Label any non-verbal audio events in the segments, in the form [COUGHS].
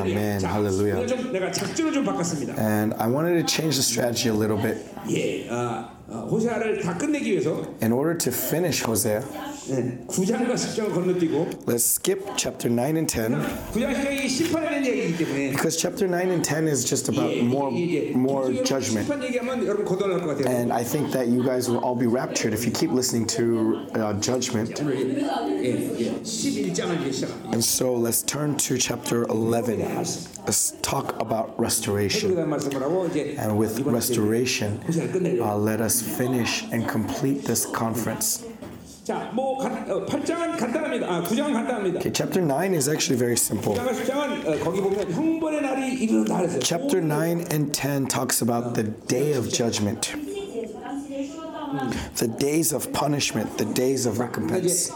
Amen. 자, Hallelujah. 오늘 좀 내가 작전을 좀 바꿨습니다. And I wanted to change the strategy a little bit. 예, 어, 어, 호세아를 다 끝내기 위해서 In order to finish Hosea, 네, 9장과 10장을 건너뛰고 let's skip chapter 9 and 10 9장 10장이 심판에 대한 얘기이기 때문에 because chapter 9 and 10 is just about 예, more 이게 more 기본적으로 judgment. 심판 얘기하면 여러분 거덜날 것 같아요. And I think that you guys will all be raptured if you keep listening to uh, judgment. 오늘 예, 예, 11장을 이제 시작합니다. And so let's turn to chapter 11. Let's talk about restoration. 그다음 말씀을 하고 이제 And with 이번 restoration, 호세아를 끝내려. uh, let us finish and complete this conference. 자, 뭐 간, 어, 8장은 간단합니다. 아, 9장은 간단합니다. Okay, chapter 9 is actually very simple. 9장과 10장은 어, 거기 보면 형벌의 날이 이르는다 그랬어요. Chapter 9 and 10 talks about the day of judgment, the days of punishment, the days of recompense.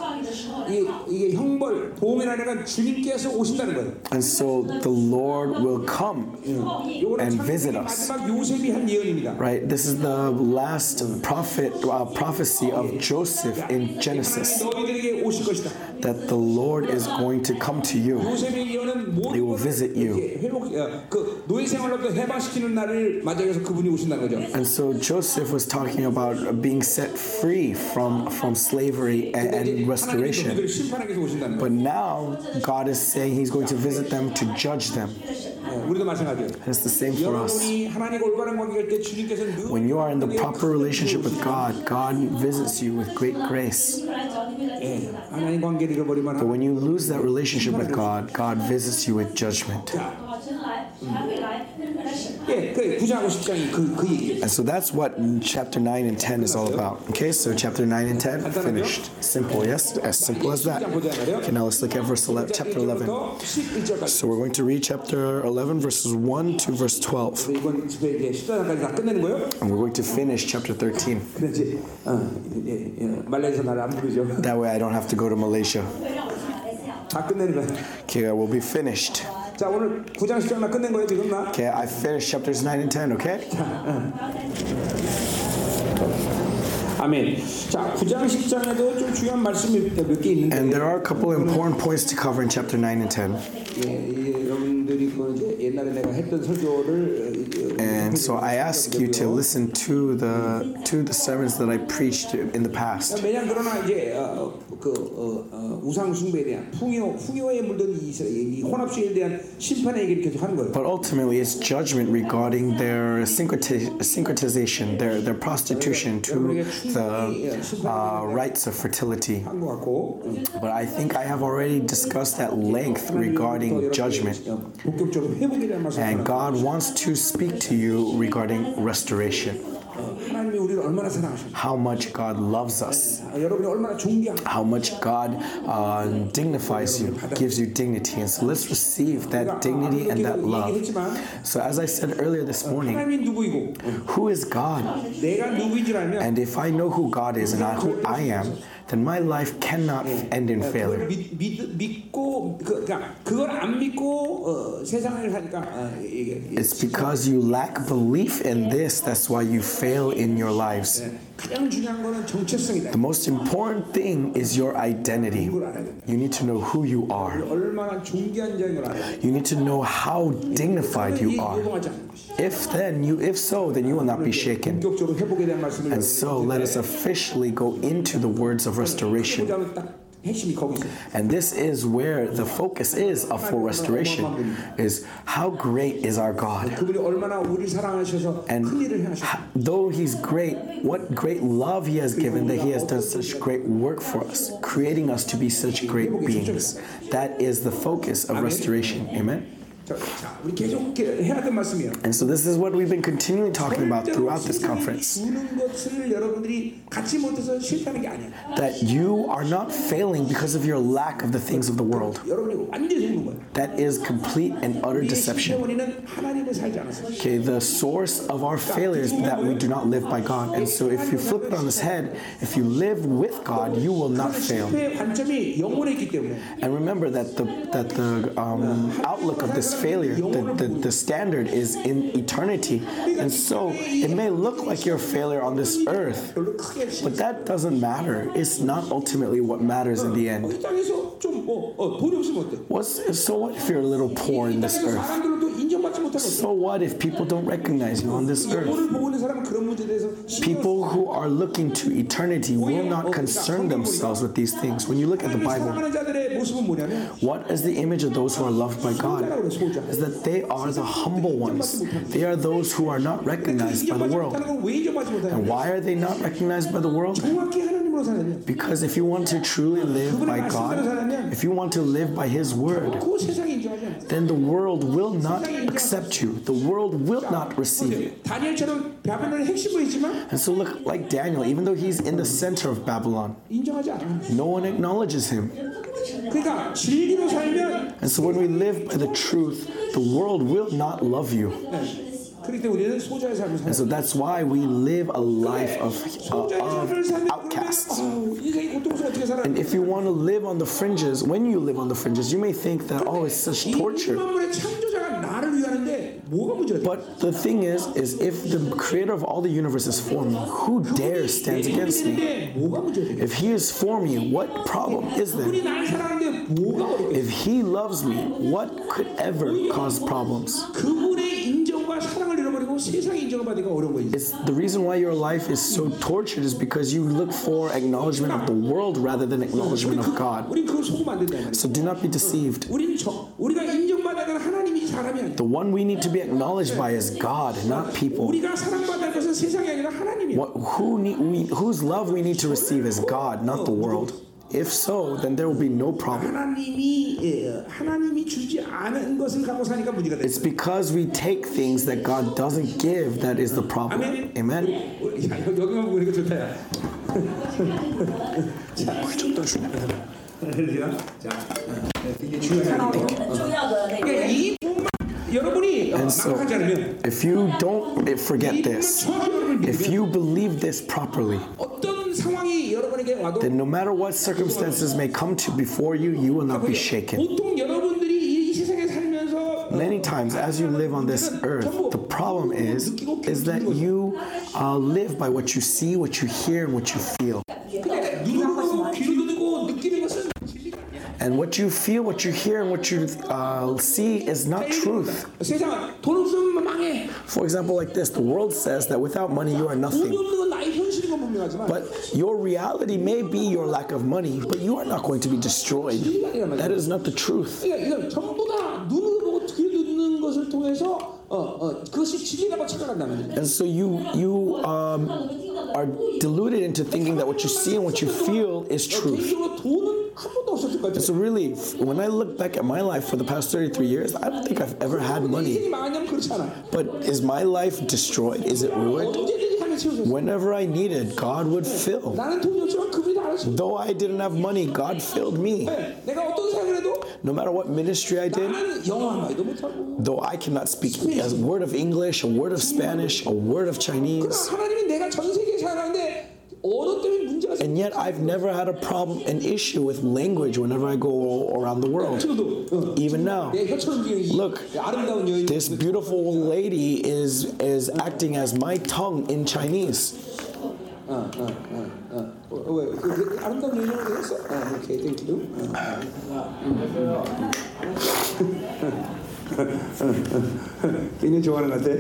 이게, 이게 형벌 보험의 날에는 주님께서 오신다는 거예요. And so the Lord will come 이거는 and 창세기 visit us. 마지막 요셉이 한 예언입니다. Right? This is the last prophet uh, prophecy of Joseph in Genesis 너희들에게 오실 것이다. that the Lord is going to come to you. 요셉의 예언은 He will 모든 visit you. 예, 회복, 어, 그 노예 생활로부터 해방시키는 날을 맞이해서 그분이 오신다는 거죠. And so Joseph was talking about being set free from from slavery and, and 하나님이 restoration. But now God is saying He's going to visit them to judge them. And it's the same for us. When you are in the proper relationship with God, God visits you with great grace. But when you lose that relationship with God, God visits you with judgment. Mm. And so that's what chapter 9 and 10 is all about. Okay, so chapter 9 and 10, finished. Simple, yes? As simple as that. Okay, now let's look at verse 11, chapter 11. So we're going to read chapter 11, verses 1 to verse 12. And we're going to finish chapter 13. That way I don't have to go to Malaysia. Okay, I will be finished. 자, 오늘 9장 10장 다 끝낸 거예요, 지금 나. Okay, I finished chapters 9 and 10, okay? [LAUGHS] 아멘. 자, 9장 10장에도 좀 중요한 말씀이 몇 개 있는데. And there are a couple of important points to cover in chapter 9 and 10. 예, 이게 여러분들이 그 이제 옛날에 내가 했던 설교를 어, And so I ask you to listen to the to the sermons that I preached in the past. 매년 그러나 이제 어, 그 어, 어, 우상 숭배에 대한 풍요 풍요에 물든 이, 이 혼합주의에 대한 심판의 얘기를 계속 하는 거예요. But ultimately, it's judgment regarding their syncreti- syncretization, their their prostitution to the uh, rights of fertility. 한 것 같고 But I think I have already discussed at length regarding judgment. 어, 본격적으로 회복에 대한 말씀을 And 하는 God wants to speak to you regarding restoration. How much God loves us. How much God uh, dignifies you, gives you dignity. And so let's receive that dignity and that love. So, as I said earlier this morning, who is God? And if I know who God is and I, who I am, then my life cannot end in 그걸 failure. 믿, 믿, 믿고 그, 그러니까 그걸 안 믿고 어, 세상을 사니까 어, 이게 이게 It's because you lack belief in this, that's why you fail in your lives. The most important thing is your identity. You need to know who you are. You need to know how dignified you are. If then you if so then you will not be shaken. And so let us officially go into the words of restoration. And this is where the focus is of full restoration is how great is our God. And though he's great, what great love he has given that he has done such great work for us, creating us to be such great beings. That is the focus of restoration. Amen. And so this is what we've been continually talking about throughout this conference. That you are not failing because of your lack of the things of the world. That is complete and utter deception. Okay, the source of our failures that we do not live by God. And so if you flip it on its head, if you live with God, you will not fail. And remember that the that the um, outlook of this failure. The, the, the standard is in eternity. And so it may look like you're a failure on this earth, but that doesn't matter. It's not ultimately what matters in the end. What's, so what if you're a little poor in this earth? So what if people don't recognize you on this earth? People who are looking to eternity will not concern themselves with these things. When you look at the Bible, what is the image of those who are loved by God? is that they are the humble ones. They are those who are not recognized by the world. And why are they not recognized by the world? Because if you want to truly live by God, if you want to live by His word, then the world will not accept you. The world will not receive you. And so, look, like Daniel, even though he's in the center of Babylon, no one acknowledges him. And so, when we live by the truth, the world will not love you. And so that's why we live a life of, uh, of outcasts. And if you want to live on the fringes, when you live on the fringes, you may think that, oh, it's such torture. But the thing is, is if the creator of all the universe is for me, who dares stands against me? If he is for me, what problem is there? If he loves me, what could ever cause problems? 그분의 인정과 사랑을 잃어버리고 세상의 인정을 받기가 어려운 거지. It's the reason why your life is so tortured is because you look for acknowledgement of the world rather than acknowledgement of God. 우린 그걸 속으면 안 된다. 이 말이야. So do not be deceived. 우리는 저, 우리가 인정받아야 되는 하나님이 사람이 아니야. The one we need to be acknowledged by is God, not people. 우리가 사랑받을 것은 세상이 아니라 하나님이야. What, who need, we, whose love we need to receive is God, not the world. If so, then there will be no problem. It's because we take things that God doesn't give that is the problem. Amen. Amen. And so, if you don't forget this, if you believe this properly, then no matter what circumstances may come to before you, you will not be shaken. Many times, as you live on this earth, the problem is is that you uh, live by what you see, what you hear, and what you feel. And what you feel, what you hear, and what you uh, see is not truth. For example, like this the world says that without money you are nothing. But your reality may be your lack of money, but you are not going to be destroyed. That is not the truth. 그러니까 이건 전부 다 눈으로 보고 귀로 듣는 것을 통해서 어, 어, 그것이 진리라고 착각한다는 거예요. And so you you um, are deluded into thinking that what you see and what you feel is truth. 개인적으로 돈은 한 번도 없었을 것 같아요. So really, when I look back at my life for the past 33 years, I don't think I've ever had money. 인생이 망하냐면 그렇지 않아. But is my life destroyed? Is it ruined? Whenever I needed, God would fill. Though I didn't have money, God filled me. No matter what ministry I did, though I cannot speak a word of English, a word of Spanish, a word of Chinese, 하나님은 내가 전 세계에 살아가는데 언어 때문에 문제가 생겨. and yet I've never had a problem, an issue with language whenever I go around the world. 지금도 어, Even now, 내 혀처럼 지금 이 Look, 아름다운 여인 this beautiful lady is is acting as my tongue in Chinese. 어, 어, 어, 어. 어, 왜? 그, 그 아름다운 여인이라고 했어? 어, 오케이, 땡큐. 굉장히 좋아하는 것 같아.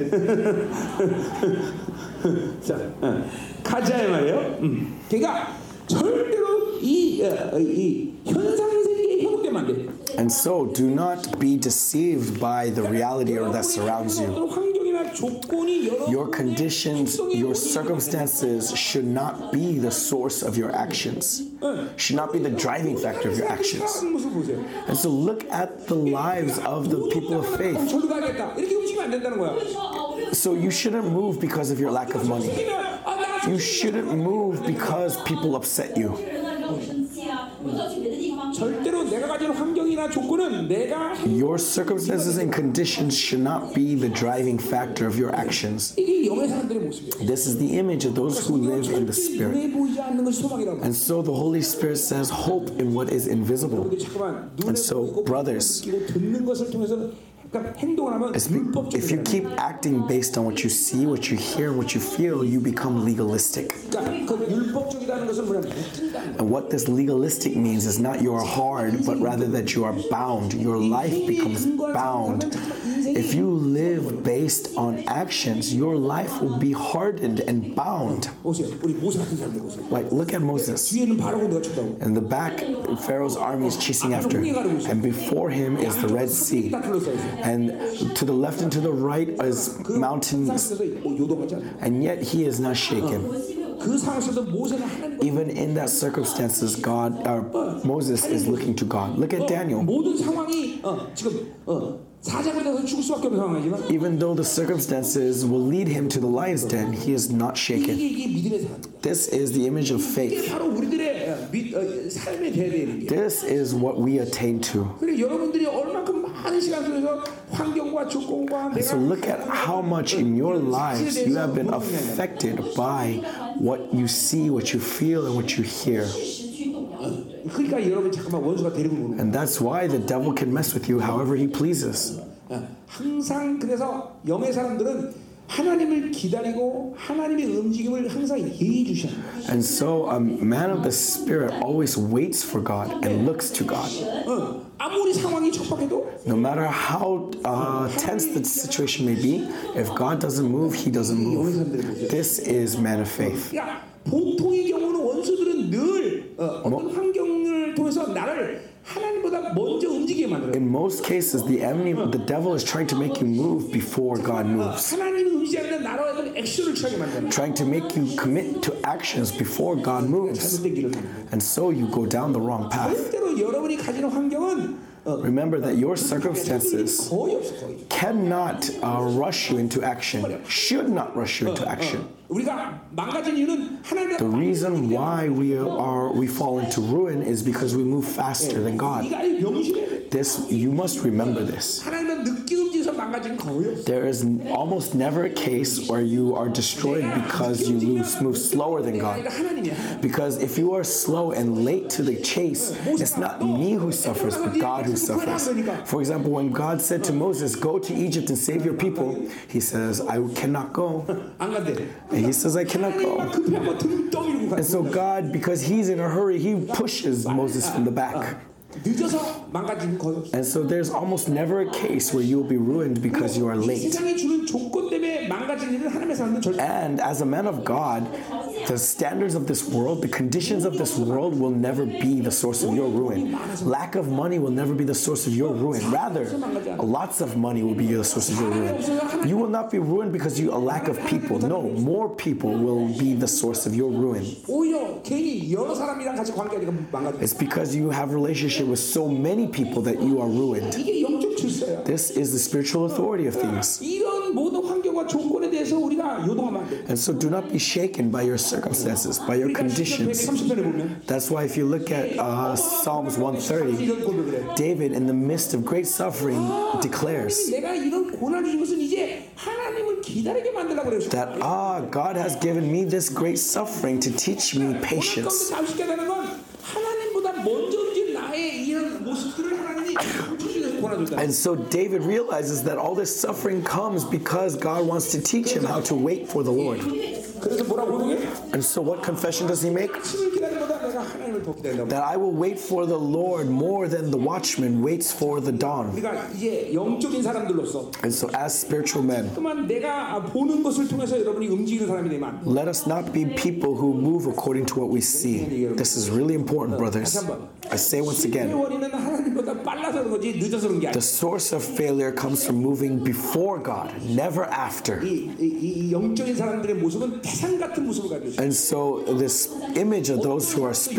[LAUGHS] 자, 어, 가자 이 말이에요. 음. 그러니까 절대로 이, 어, 이 현상 세계에 현혹되면 안 돼. And so, do not be deceived by the reality that surrounds you. Your conditions, your circumstances should not be the source of your actions, should not be the driving factor of your actions. And so look at the lives of the people of faith. So you shouldn't move because of your lack of money. You shouldn't move because people upset you. Your circumstances and conditions should not be the driving factor of your actions. This is the image of those who live in the Spirit. And so the Holy Spirit says, Hope in what is invisible. And so, brothers, if you keep acting based on what you see, what you hear, what you feel, you become legalistic. And what this legalistic means is not you are hard, but rather that you are bound. Your life becomes bound. If you live based on actions, your life will be hardened and bound. Like, look at Moses. In the back, Pharaoh's army is chasing after him, and before him is the Red Sea and to the left and to the right is mountains, and yet he is not shaken. Even in that circumstances, God, uh, Moses is looking to God. Look at Daniel. Even though the circumstances will lead him to the lion's den, he is not shaken. This is the image of faith. This is what we attain to. So look at how much in your lives you have been affected by what you see, what you feel, and what you hear. And that's why the devil can mess with you however he pleases. 항상 그래서 영의 사람들은 하나님을 기다리고 하나님의 움직임을 항상 예의해 주셔야 돼요. And so a man of the spirit always waits for God and looks to God. 어, 아무리 상황이 척박해도 No matter how uh, tense the situation may be, if God doesn't move, he doesn't move. This is man of faith. 야 보통의 경우는 원수들은 늘 어, 어떤 환경을 통해서 나를 하나님보다 먼저 움직이게 만들어요. In most cases, the enemy, the devil is trying to make you move before God 어, moves, 하나님이 움직이는데 나로 하여금 액션을 취하게 만드는 trying to make you commit to actions before God moves. 잘못된 길을 가는 거예요. And so you go down the wrong path. 절대로 여러분이 가지는 환경은 어, Remember that your circumstances cannot uh, rush you into action, should not rush you into action. The reason why we are we fall into ruin is because we move faster than God. This you must remember this. There is almost never a case where you are destroyed because you lose, move slower than God. Because if you are slow and late to the chase, it's not me who suffers, but God who suffers. For example, when God said to Moses, Go to Egypt and save your people, he says, I cannot go. And he says, I cannot go. And so God, because he's in a hurry, he pushes Moses from the back. 늦어서 망가진 거의 없어. And so there's almost never a case where you will be ruined because you are 이 late. 세상이 주는 조건 때문에 And as a man of God, the standards of this world, the conditions of this world will never be the source of your ruin. Lack of money will never be the source of your ruin. Rather, lots of money will be the source of your ruin. You will not be ruined because you a lack of people. No, more people will be the source of your ruin. It's because you have relationship with so many people that you are ruined. 이게 영적 질서야. This is the spiritual authority of things. 이런 모든 환경과 조건에 대해서 우리가 요동하면 안 돼. And so do not be shaken by your circumstances, by your 그러니까 시편 conditions. 130편에 보면 That's why if you look at uh, Psalms 130, 이런 고백을 해. David, in the midst of great suffering, declares 내가 이런 고난을 주신 것은 이제 하나님을 기다리게 만들라고 그래요. that, ah, God has given me this great suffering to teach me 고난 가운데 patience. And so David realizes that all this suffering comes because God wants to teach him how to wait for the Lord. And so what confession does he make? That I will wait for the Lord more than the watchman waits for the dawn. And so, as spiritual men, let us not be people who move according to what we see. This is really important, brothers. I say once again the source of failure comes from moving before God, never after. And so, this image of those who are spiritual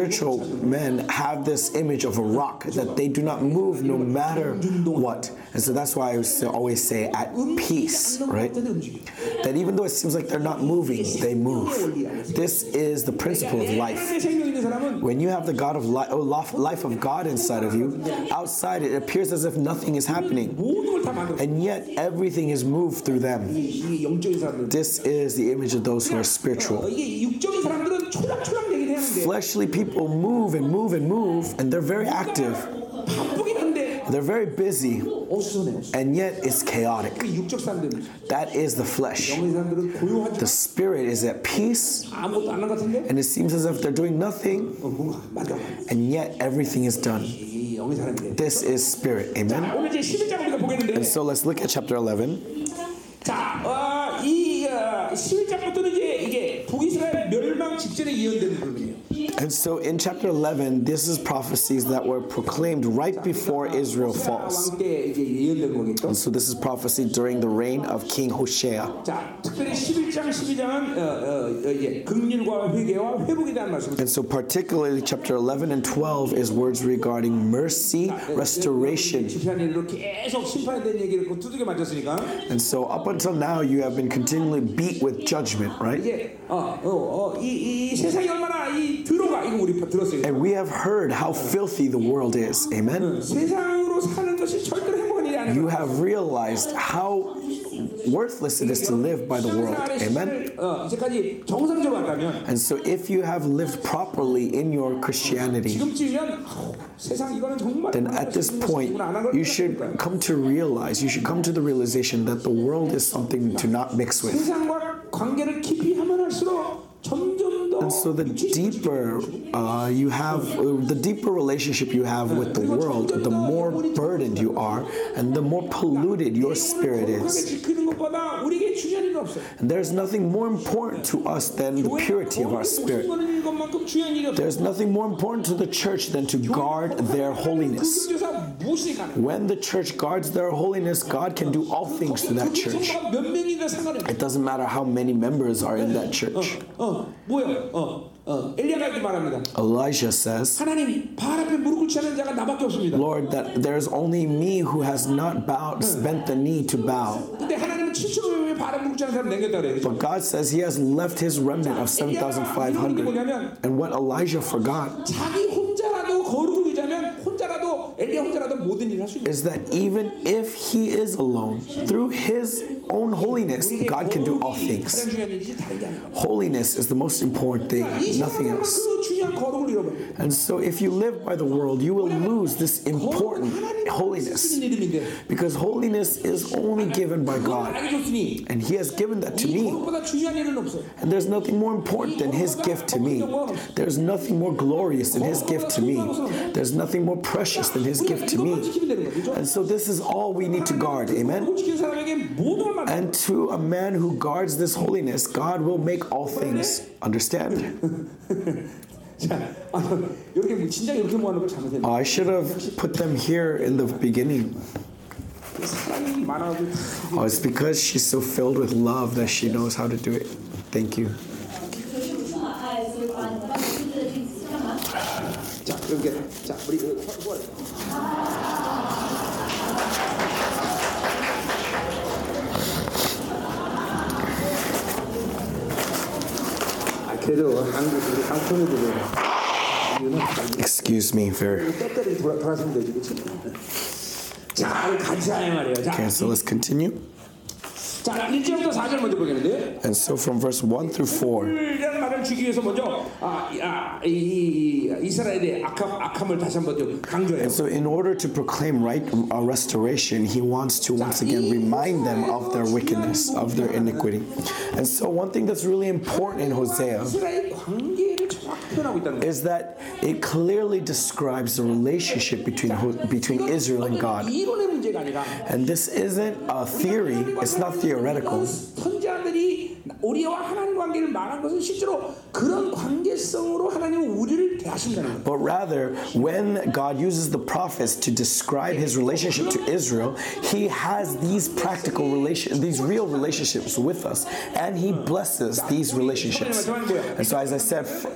men have this image of a rock that they do not move no matter what. And so, that's why I always say, at peace, right? That even though it seems like they're not moving, they move. This is the principle of life. When you have the God of life, oh, life of God inside of you, outside it appears as if nothing is happening, and yet everything is moved through them. This is the image of those who are spiritual. Fleshly people move and move and move, and they're very active. 바쁘긴 한데 They're very busy, 어수선해요. and yet it's chaotic. 그 육적 사람들은 That is the flesh. 영의 사람들은 고요하죠. The spirit is at peace, 아무것도 안 한 것 같은데 and it seems as if they're doing nothing, 어, 뭔가 맞아. and yet everything is done. 이 영의 사람이래. This is spirit. Amen. 오늘 이제 11장 우리가 보겠는데 So let's look at chapter 11. 자, 어, 이 어, 11장부터는 이제 이게 북이스라엘 멸망 직전에 예언되는 부분이에요. and so in chapter 11, this is prophecies that were proclaimed right before Israel falls. And so this is prophecy during the reign of King Hoshea. And so particularly chapter 11 and 12 is words regarding mercy, restoration. And so up until now you have been continually beat with judgment, right? And we have heard how filthy the world is. Amen. You have realized how worthless it is to live by the world. Amen. And so, if you have lived properly in your Christianity, then at this point, you should come to realize, you should come to the realization that the world is something to not mix with. And so the deeper uh, you have, uh, the deeper relationship you have with the world, the more burdened you are, and the more polluted your spirit is. And there's nothing more important to us than the purity of our spirit. There's nothing more important to the church than to guard their holiness. When the church guards their holiness, God can do all things to that church. It doesn't matter how many members are in that church. Uh, uh, 어, 뭐야? 어, 어, 엘리야가 이렇게 말합니다. Elijah says, 하나님, 발 앞에 무릎을 꿇지 않은 자가 나밖에 없습니다. Lord, that there's only me who has not bowed, bent the knee to bow. 근데 하나님은 7천 명의 발 앞에 무릎 꿇지 않은 사람 남겼다 그래요. 그죠? But God says He has left His remnant of 7,500. And what Elijah forgot 자기 혼자라도 거룩을 유지하면 혼자라도 엘리야 혼자라도 모든 일을 할 수 있는 is that even if he is alone, through his own holiness, God can do all things. Holiness is the most important thing, nothing else. And so, if you live by the world, you will lose this important holiness because holiness is only given by God, and He has given that to me. And there's nothing more important than His gift to me, there's nothing more glorious than His gift to me, there's nothing more precious than His gift to me. And so, this is all we need to guard. Amen. And to a man who guards this holiness, God will make all things understand. [LAUGHS] I should have put them here in the beginning. Oh, it's because she's so filled with love that she knows how to do it. Thank you. 자, 자, 우리 Excuse me for. Okay, so let's continue. And so from verse 1 through 4, and so in order to proclaim right uh, restoration, he wants to once again remind them of their wickedness, of their iniquity. And so one thing that's really important in Hosea is that it clearly describes the relationship between between Israel and God. And this isn't a theory, it's not theory theoretical. 선지자들이 우리와 하나님 관계를 말한 것은 실제로 그런 관계성으로 하나님은 우리를 대하신다는 거예요. But rather, when God uses the prophets to describe his relationship to Israel, he has these practical relation these real relationships with us, and he blesses these relationships. And so as I said, f-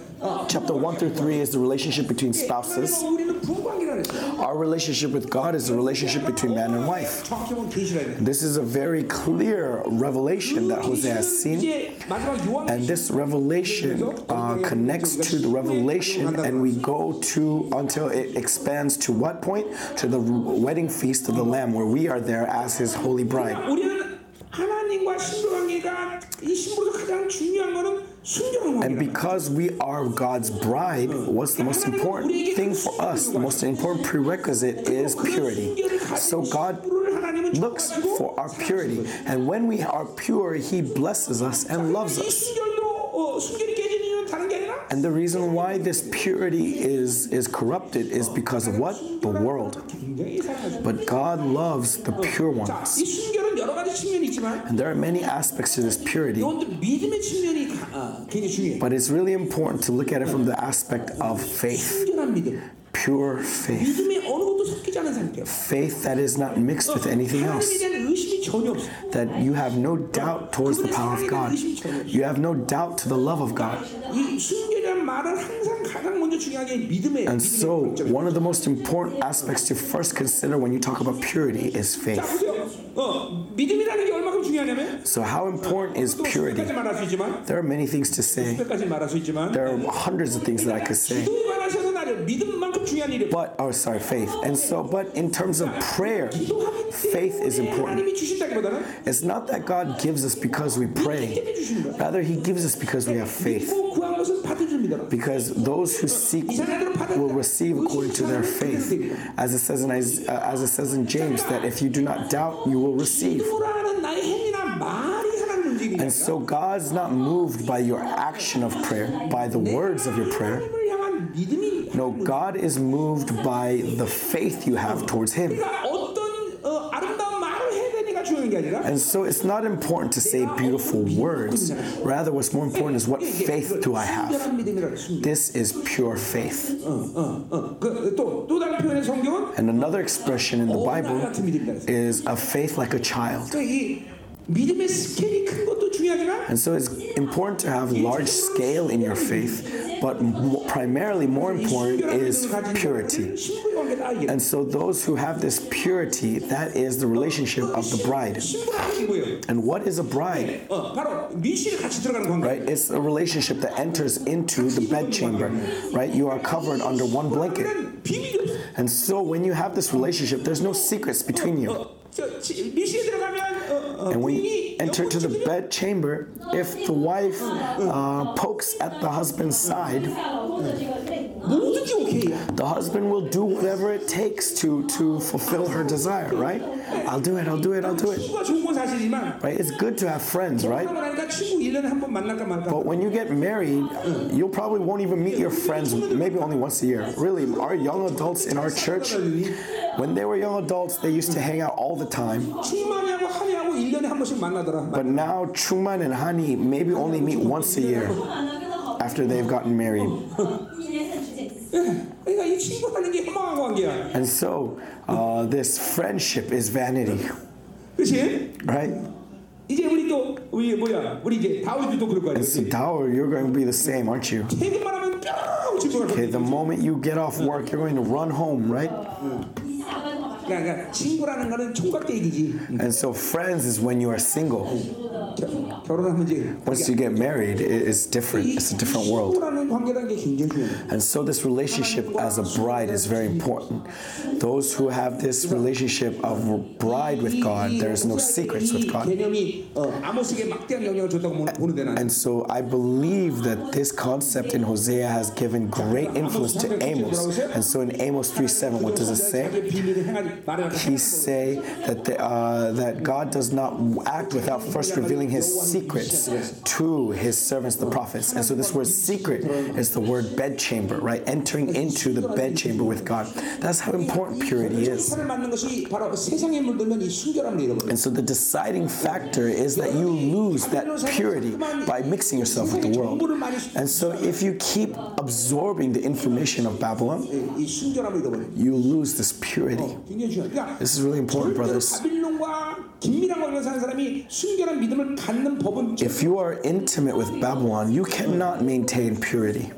chapter 1 through 3 is the relationship between spouses. 하나님과 우리는 부부관계라는 했어요. Our relationship with God is a relationship between man and wife. 정확히 보면 계시라야 돼. This is a very clear revelation that Hosea has seen. and this revelation uh, connects to the revelation, and we go to until it expands to what point? To the wedding feast of the Lamb, where we are there as His holy bride. And because we are God's bride, what's the most important thing for us? The most important prerequisite is purity. So God looks for our purity. And when we are pure, He blesses us and loves us. And the reason why this purity is, is corrupted is because of what? The world. But God loves the pure ones. And there are many aspects to this purity. But it's really important to look at it from the aspect of faith. Pure faith faith that is not mixed with anything else. That you have no doubt towards the power of God. You have no doubt to the love of God. And so, one of the most important aspects to first consider when you talk about purity is faith. So, how important is purity? There are many things to say, there are hundreds of things that I could say. But, oh, sorry, faith. And so, but in terms of prayer, faith is important. It's not that God gives us because we pray, rather, He gives us because we have faith. Because those who seek will receive according to their faith. As it says in, uh, as it says in James, that if you do not doubt, you will receive. And so God's not moved by your action of prayer, by the words of your prayer. No, God is moved by the faith you have towards Him. And so it's not important to say beautiful words. Rather, what's more important is what faith do I have? This is pure faith. And another expression in the Bible is a faith like a child. And so it's important to have large scale in your faith, but primarily more important is purity. And so those who have this purity, that is the relationship of the bride. And what is a bride? Right? It's a relationship that enters into the bedchamber, right? You are covered under one blanket. And so when you have this relationship, there's no secrets between you and when you enter to the bed chamber, if the wife uh, pokes at the husband's side, the husband will do whatever it takes to to fulfill her desire, right? I'll do it, I'll do it, I'll do it. Right? It's good to have friends, right? But when you get married, you probably won't even meet your friends maybe only once a year. Really, our young adults in our church, when they were young adults, they used to hang out all the time. But now Truman and Hani maybe only meet once a year after they've gotten married. And so, uh, this friendship is vanity, 그렇지? right? 이제 우리 또 우리 뭐야? 우리 이제 다윗도 그럴 거 아니야. So, Dower, you're going to be the same, aren't you? 퇴근만 하면 뿅 집중할 Okay, 거야. the moment you get off work, you're going to run home, right? 그러니까 친구라는 거는 총각 때 얘기지. And so, friends is when you are single. 겨- 결혼하면 이제 Once you get married, it- it's different. 이 It's a different world. 친구라는 관계라는 게 굉장히 중요해. And so, this relationship as a bride is very important. Those who have this relationship of bride with God, there's no secrets with 이 God. 개념이 어, 아모스에게 막대한 영향을 줬다고 보- 보는데 나는. And so, I believe that this concept in Hosea has given great influence to Amos. And so, in Amos 3 7, what does it say? he say that the, uh, that God does not act without first revealing His secrets to His servants, the prophets. And so this word "secret" is the word bedchamber, right? Entering into the bedchamber with God. That's how important purity is. And so the deciding factor is that you lose that purity by mixing yourself with the world. And so if you keep absorbing the information of Babylon, you lose this purity. This is really important, brothers. If you are intimate with Babylon, you cannot maintain purity.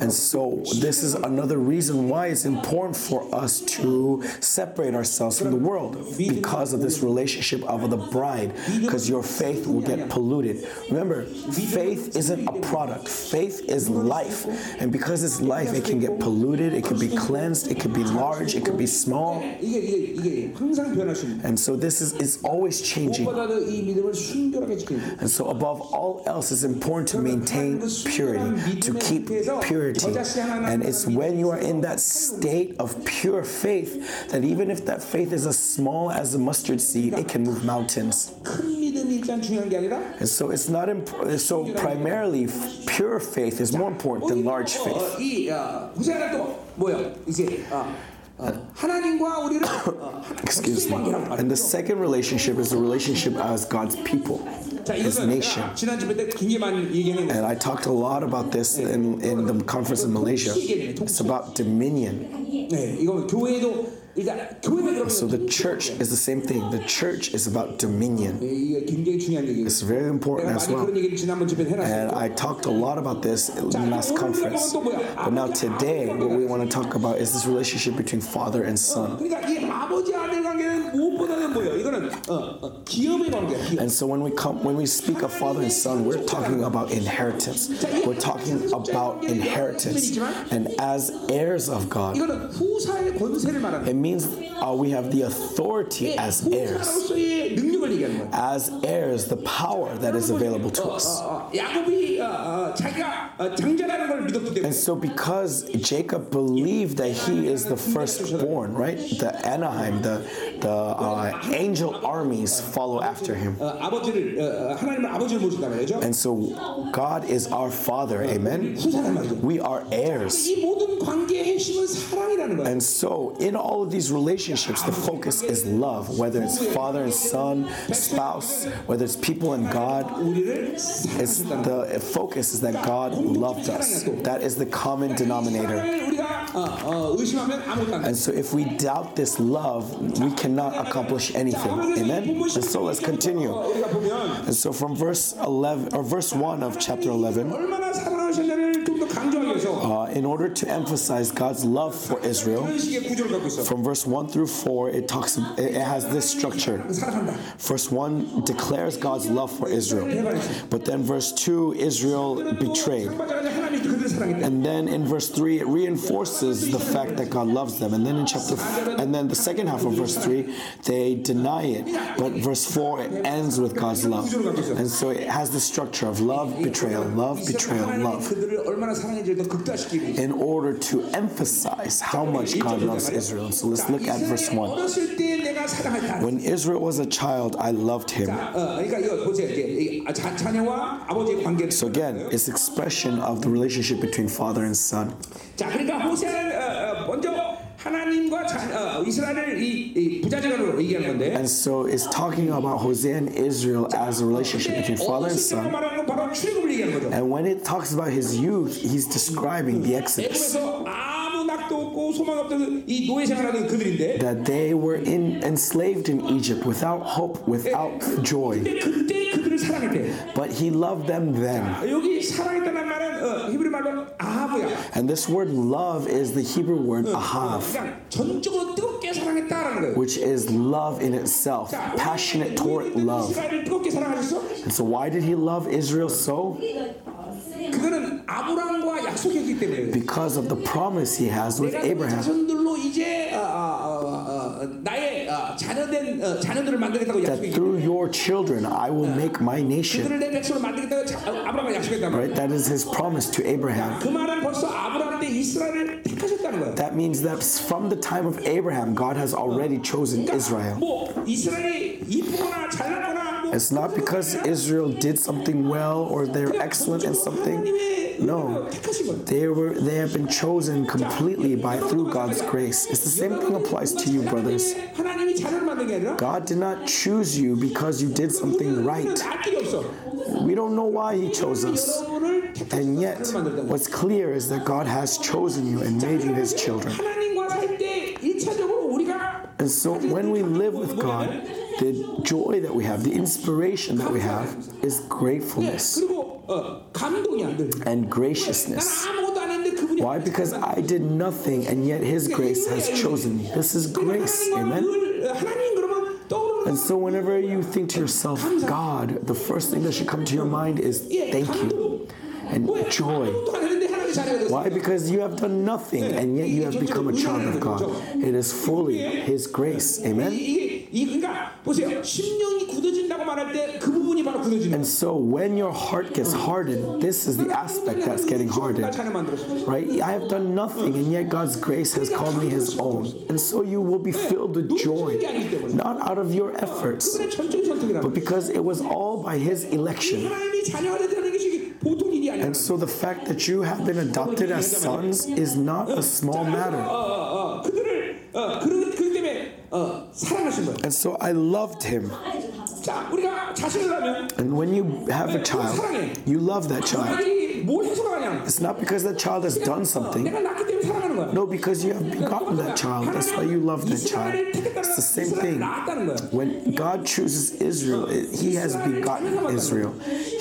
And so, this is another reason why it's important for us to separate ourselves from the world because of this relationship of the bride, because your faith will get polluted. Remember, faith isn't a product, faith is life. And because it's life, it can get polluted, it can be cleansed, it can be large, it can be small. And so, this is it's always changing. And so, above all else, it's important to maintain purity, to keep purity. And it's when you are in that state of pure faith that even if that faith is as small as a mustard seed, it can move mountains. And so it's not so primarily pure faith is more important than large faith. [COUGHS] Excuse me. And the second relationship is the relationship as God's people, His nation. And I talked a lot about this in, in the conference in Malaysia. It's about dominion. So the church is the same thing. The church is about dominion. It's very important as well. And I talked a lot about this in the last conference. But now today, what we want to talk about is this relationship between father and son. And so when we come, when we speak of father and son, we're talking about inheritance. We're talking about inheritance. And as heirs of God, it means uh, we have the authority as heirs. As heirs, the power that is available to us. And so, because Jacob believed that he is the firstborn, right? The Mahanaim, the, the uh, angel armies follow after him. And so, God is our Father, amen? We are heirs. And so, in all of these relationships, the focus is love, whether it's father and son, spouse, whether it's people and God. It's the focus is that God loved us. That is the common denominator. And so if we doubt this love, we cannot accomplish anything. Amen? And so let's continue. And so from verse 11 or verse 1 of chapter 11, uh, in order to emphasize God's love for Israel, from verse 1 through 4, it talks. It has this structure. Verse 1 declares God's love for Israel, but then verse 2, Israel betrayed. And then in verse 3, it reinforces the fact that God loves them. And then in chapter, f- and then the second half of verse 3, they deny it. But verse 4, it ends with God's love. And so it has the structure of love, betrayal, love, betrayal, love in order to emphasize how much God loves Israel. So let's look at verse 1. When Israel was a child, I loved him. So again, it's expression of the relationship between father and son. 자, 그러니까 호세아는 어, 어, 먼저 하나님과 자, 어, 이스라엘을 이, 이 부자지간으로 얘기하는 건데. And so it's talking about Hosea and Israel as a relationship between father and 어렸을 때가 son. 말하는 건 바로 출애굽을 얘기하는 거죠. And when it talks about his youth, he's describing the Exodus. 애굽에서 아무 낙도 없고 소망 없던 이 노예 생활하는 그들인데 That they were in, enslaved in Egypt without hope, without joy. 근데 그때 그들을 사랑했대. But he loved them then. 여기 사랑했다는 말은 어, 히브리 말로 아하브야. And this word love is the Hebrew word ahav, 그냥 전적으로 뜨겁게 사랑했다라는 거예요. which is love in itself, 자, passionate toward 왜 love. 이스라엘을 뜨겁게 사랑하셨어? And so why did he love Israel so? 그거는 아브라함과 약속했기 때문에. Because of the promise he has with 내가 그 Abraham. 자손들로 이제 어, 어, 어, 어, 나의 어, 자녀된 어, 자녀들을 만들겠다고 That 약속했기 through your children I will make my nation. 그들을 내 백성으로 만들겠다고 자- 어, 아브라함과 약속했단 말이야. Right? That is his promise to Abraham. 그 말은 벌써 아브라함 때 이스라엘을 택하셨다는 거야. That means that from the time of Abraham, God has already chosen Israel. 뭐 이스라엘이 이쁘거나 잘났거나 뭐 It's not because Israel did something well or they're excellent in something. No, they were they have been chosen completely by through God's grace. It's the same thing applies to you, brothers. God did not choose you because you did something right. We don't know why He chose us. And yet, what's clear is that God has chosen you and made you His children. And so, when we live with God, the joy that we have, the inspiration that we have, is gratefulness and graciousness. Why? Because I did nothing and yet His grace has chosen me. This is grace. Amen. And so, whenever you think to yourself, God, the first thing that should come to your mind is thank you and joy. Why? Because you have done nothing and yet you have become a child of God. It is fully His grace. Amen? And so when your heart gets hardened, this is the aspect that's getting hardened. Right? I have done nothing, and yet God's grace has called me His own. And so you will be filled with joy, not out of your efforts, but because it was all by His election. And so the fact that you have been adopted as sons is not a small matter. And so I loved him. 자, 우리가 자식을 하면 And when you have a child, you love that child. 아들이 뭘 해서가 아니야. It's not because that child has done something. 내가 낳기 때문에 사랑하는 거야. No, because you have begotten that child. That's why you love that child. It's the same thing. 낳았다는 거야. When God chooses Israel, it- He has begotten Israel.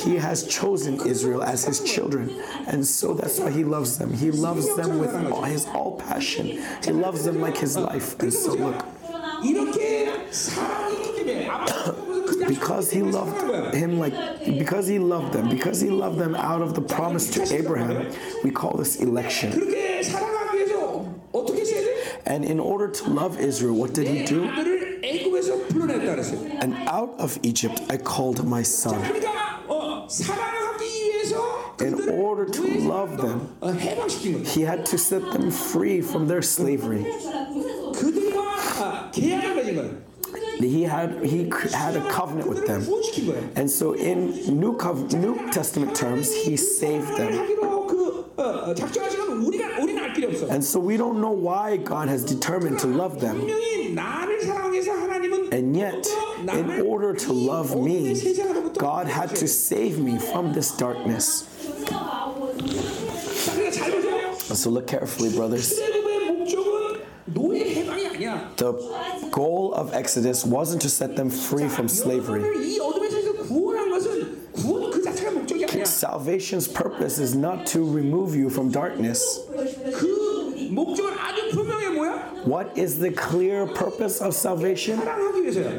He has chosen Israel as His children. And so that's why He loves them. He loves them with all, His all passion. He loves them like His life. And so, look, 이렇게 사랑이 있기 때문에 아버지가 그 because he loved him like because he loved them, because he loved them out of the promise to Abraham, we call this election. And in order to love Israel, what did he do? And out of Egypt I called my son. In order to love them, he had to set them free from their slavery he had he had a covenant with them, and so in New Cov- New Testament terms, he saved them. And so we don't know why God has determined to love them. And yet, in order to love me, God had to save me from this darkness. So look carefully, brothers. The goal of Exodus wasn't to set them free from slavery. Salvation's purpose is not to remove you from darkness. What is the clear purpose of salvation?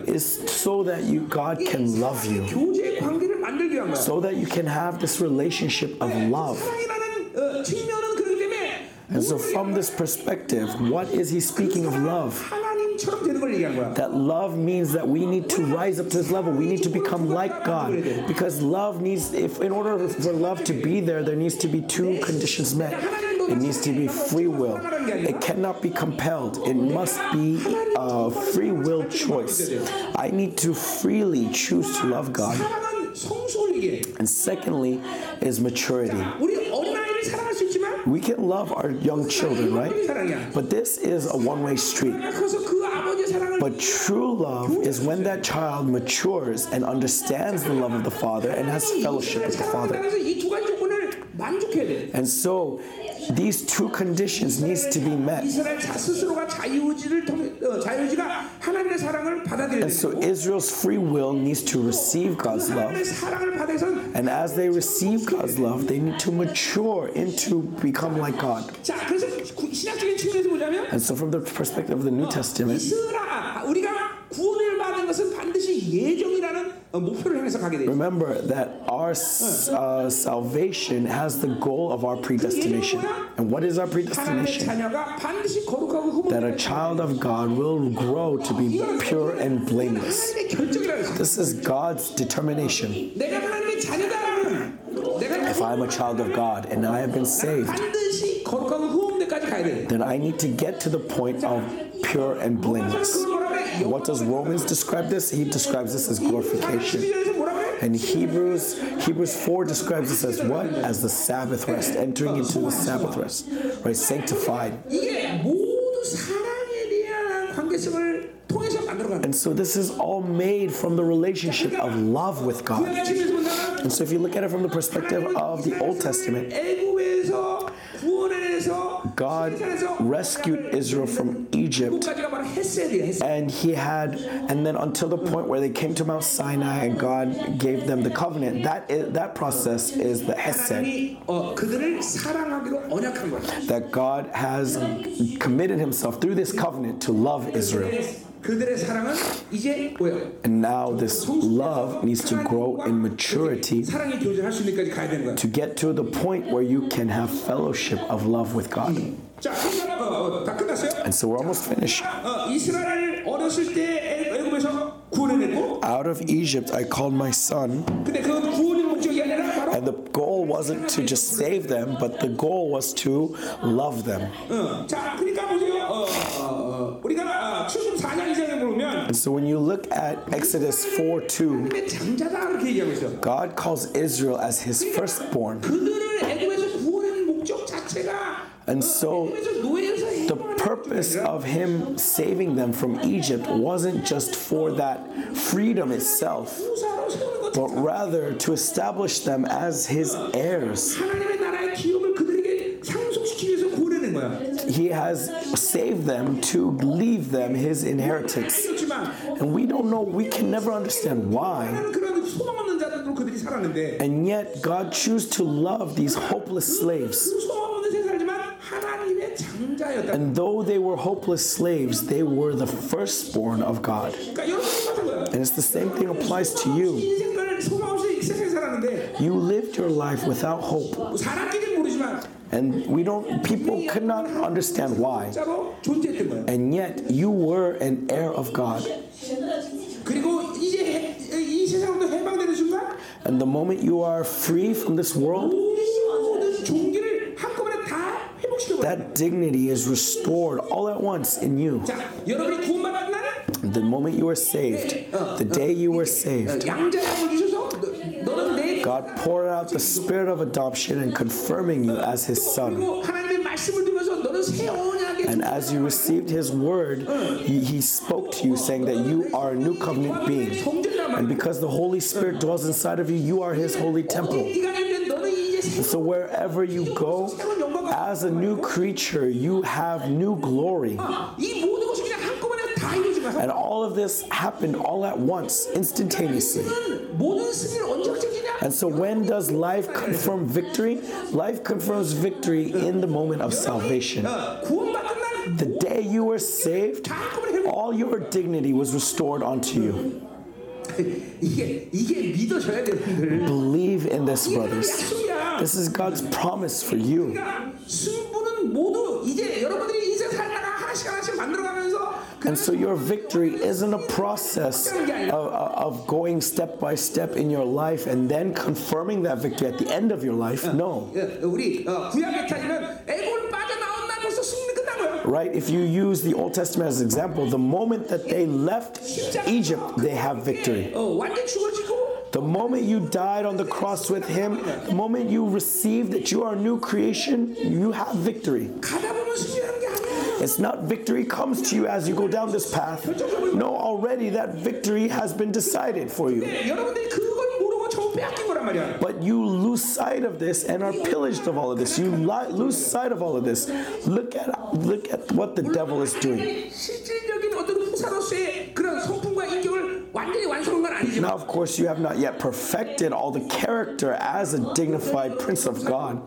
Is so that you God can love you. So that you can have this relationship of love. And so, from this perspective, what is he speaking of love? That love means that we need to rise up to this level. We need to become like God. Because love needs, if in order for love to be there, there needs to be two conditions met. It needs to be free will. It cannot be compelled. It must be a free will choice. I need to freely choose to love God. And secondly, is maturity we can love our young children, right? But this is a one way street. But true love is when that child matures and understands the love of the Father and has fellowship with the Father. And so these two conditions needs to be met. And so Israel's free will needs to receive God's love. And as they receive God's love, they need to mature into become like God. And so from the perspective of the New Testament, 이스라 우리가 구원을 받은 것은 반드시 예정이라는 어, 목표를 향해서 가게 돼. remember that our uh, salvation has the goal of our predestination. And what is our 하나님의 predestination? 자녀가 반드시 거룩하고 that a 흠없는 child of God will grow to be pure and blameless. 하나님의 결정이라고 했어. This is God's determination. 내가 하나님의 자녀다라면 내가 If I'm a child of God and I have been saved, 반드시 거룩하고 흠없는 데까지 가야 돼. then I need to get to the point of pure and blameless. What does Romans describe this? He describes this as glorification. And Hebrews, Hebrews 4 describes this as what? As the Sabbath rest, entering into the Sabbath rest, right? Sanctified. And so this is all made from the relationship of love with God. And so if you look at it from the perspective of the Old Testament, God rescued Israel from Egypt. And he had, and then until the point where they came to Mount Sinai and God gave them the covenant, that, is, that process is the Hesed. That God has committed himself through this covenant to love Israel. And now this love needs to grow in maturity to get to the point where you can have fellowship of love with God. And so we're almost finished. Out of Egypt, I called my son the goal wasn't to just save them, but the goal was to love them. And so when you look at Exodus 4 2, God calls Israel as his firstborn. And so the purpose of him saving them from Egypt wasn't just for that freedom itself, but rather to establish them as his heirs. He has saved them to leave them his inheritance. And we don't know, we can never understand why. And yet, God chose to love these hopeless slaves. And though they were hopeless slaves, they were the firstborn of God. And it's the same thing applies to you. You lived your life without hope. And we don't, people could not understand why. And yet, you were an heir of God. And the moment you are free from this world, that dignity is restored all at once in you. The moment you were saved, the day you were saved, God poured out the spirit of adoption and confirming you as his son. And as you received his word, he, he, spoke to you, saying that you are a new covenant being. And because the Holy Spirit dwells inside of you, you are his holy temple. So wherever you go, as a new creature, you have new glory. And all of this happened all at once, instantaneously. And so, when does life confirm victory? Life confirms victory in the moment of salvation. The day you were saved, all your dignity was restored unto you. [LAUGHS] Believe in this, brothers. This is God's promise for you. 그러니까 승부는 모두 이제 여러분들이 인생 살다가 하나씩 하나씩 만들어가면서 And so your victory isn't a process of, of going step by step in your life and then confirming that victory at the end of your life. No. 예, 우리 어, 구약에 따지면 애골 빠져나온 날 벌써 승리 끝난 거야. Right? If you use the Old Testament as an example, the moment that they left Egypt, they have victory. 어, 완전 죽어지고 The moment you died on the cross with Him, the moment you receive that you are a new creation, you have victory. It's not victory comes to you as you go down this path. No, already that victory has been decided for you. But you lose sight of this and are pillaged of all of this. You lose sight of all of this. Look at look at what the devil is doing. Now, of course, you have not yet perfected all the character as a dignified prince of God,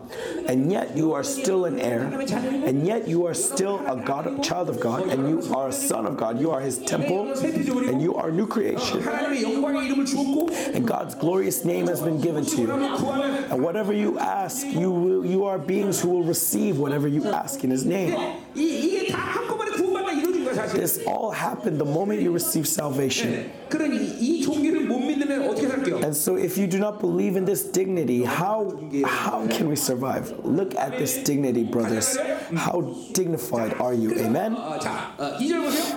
and yet you are still an heir, and yet you are still a God, child of God, and you are a son of God. You are His temple, and you are new creation. And God's glorious name has been given to you. And whatever you ask, you will, you are beings who will receive whatever you ask in His name. This all happened the moment you received salvation. And so, if you do not believe in this dignity, how, how can we survive? Look at this dignity, brothers. How dignified are you? Amen?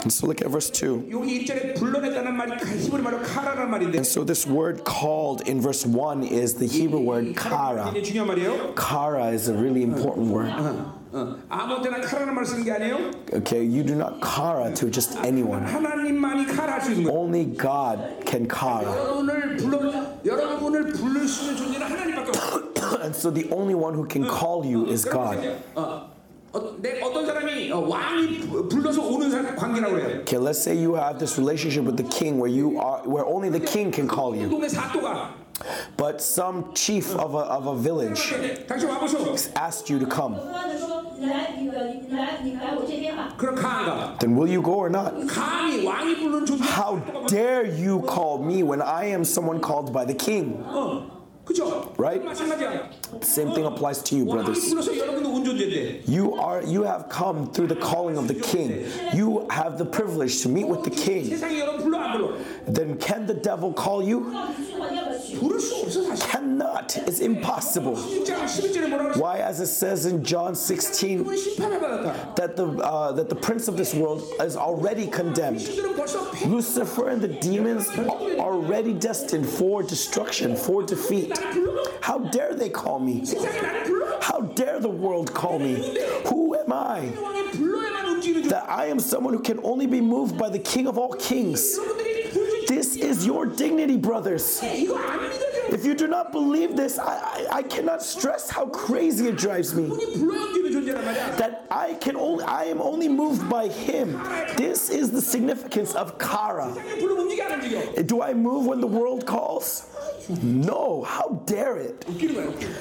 And so, look at verse 2. And so, this word called in verse 1 is the Hebrew word kara. Kara is a really important word. 어, 아무 때나 카라라는 말 쓰는 게 아니에요. Okay, you do not kara to just anyone. 하나님만이 카라할 수 있는 거예요. Only God can kara. 여러분을 불러 여러분을 부를 수 있는 존재는 하나님밖에 없어요. [COUGHS] And so, the only one who can call you is God. 어, 어, 내 어떤 사람이 어, 왕이 부- 불러서 오는 사람 관계라고 그래요. Okay, let's say you have this relationship with the king where you are where only the king can call you. 동네 사또가 But some chief of a, of a village asked you to come. Then will you go or not? How dare you call me when I am someone called by the king? Right? Same thing applies to you, brothers. You are you have come through the calling of the king. You have the privilege to meet with the king. Then can the devil call you? Cannot. It's impossible. Why, as it says in John 16, that the uh, that the prince of this world is already condemned. Lucifer and the demons are already destined for destruction, for defeat. How dare they call me? How dare the world call me? Who am I? That I am someone who can only be moved by the King of all kings. This is your dignity, brothers. If you do not believe this, I, I, I cannot stress how crazy it drives me. That I can only I am only moved by him. This is the significance of Kara. Do I move when the world calls? No, how dare it?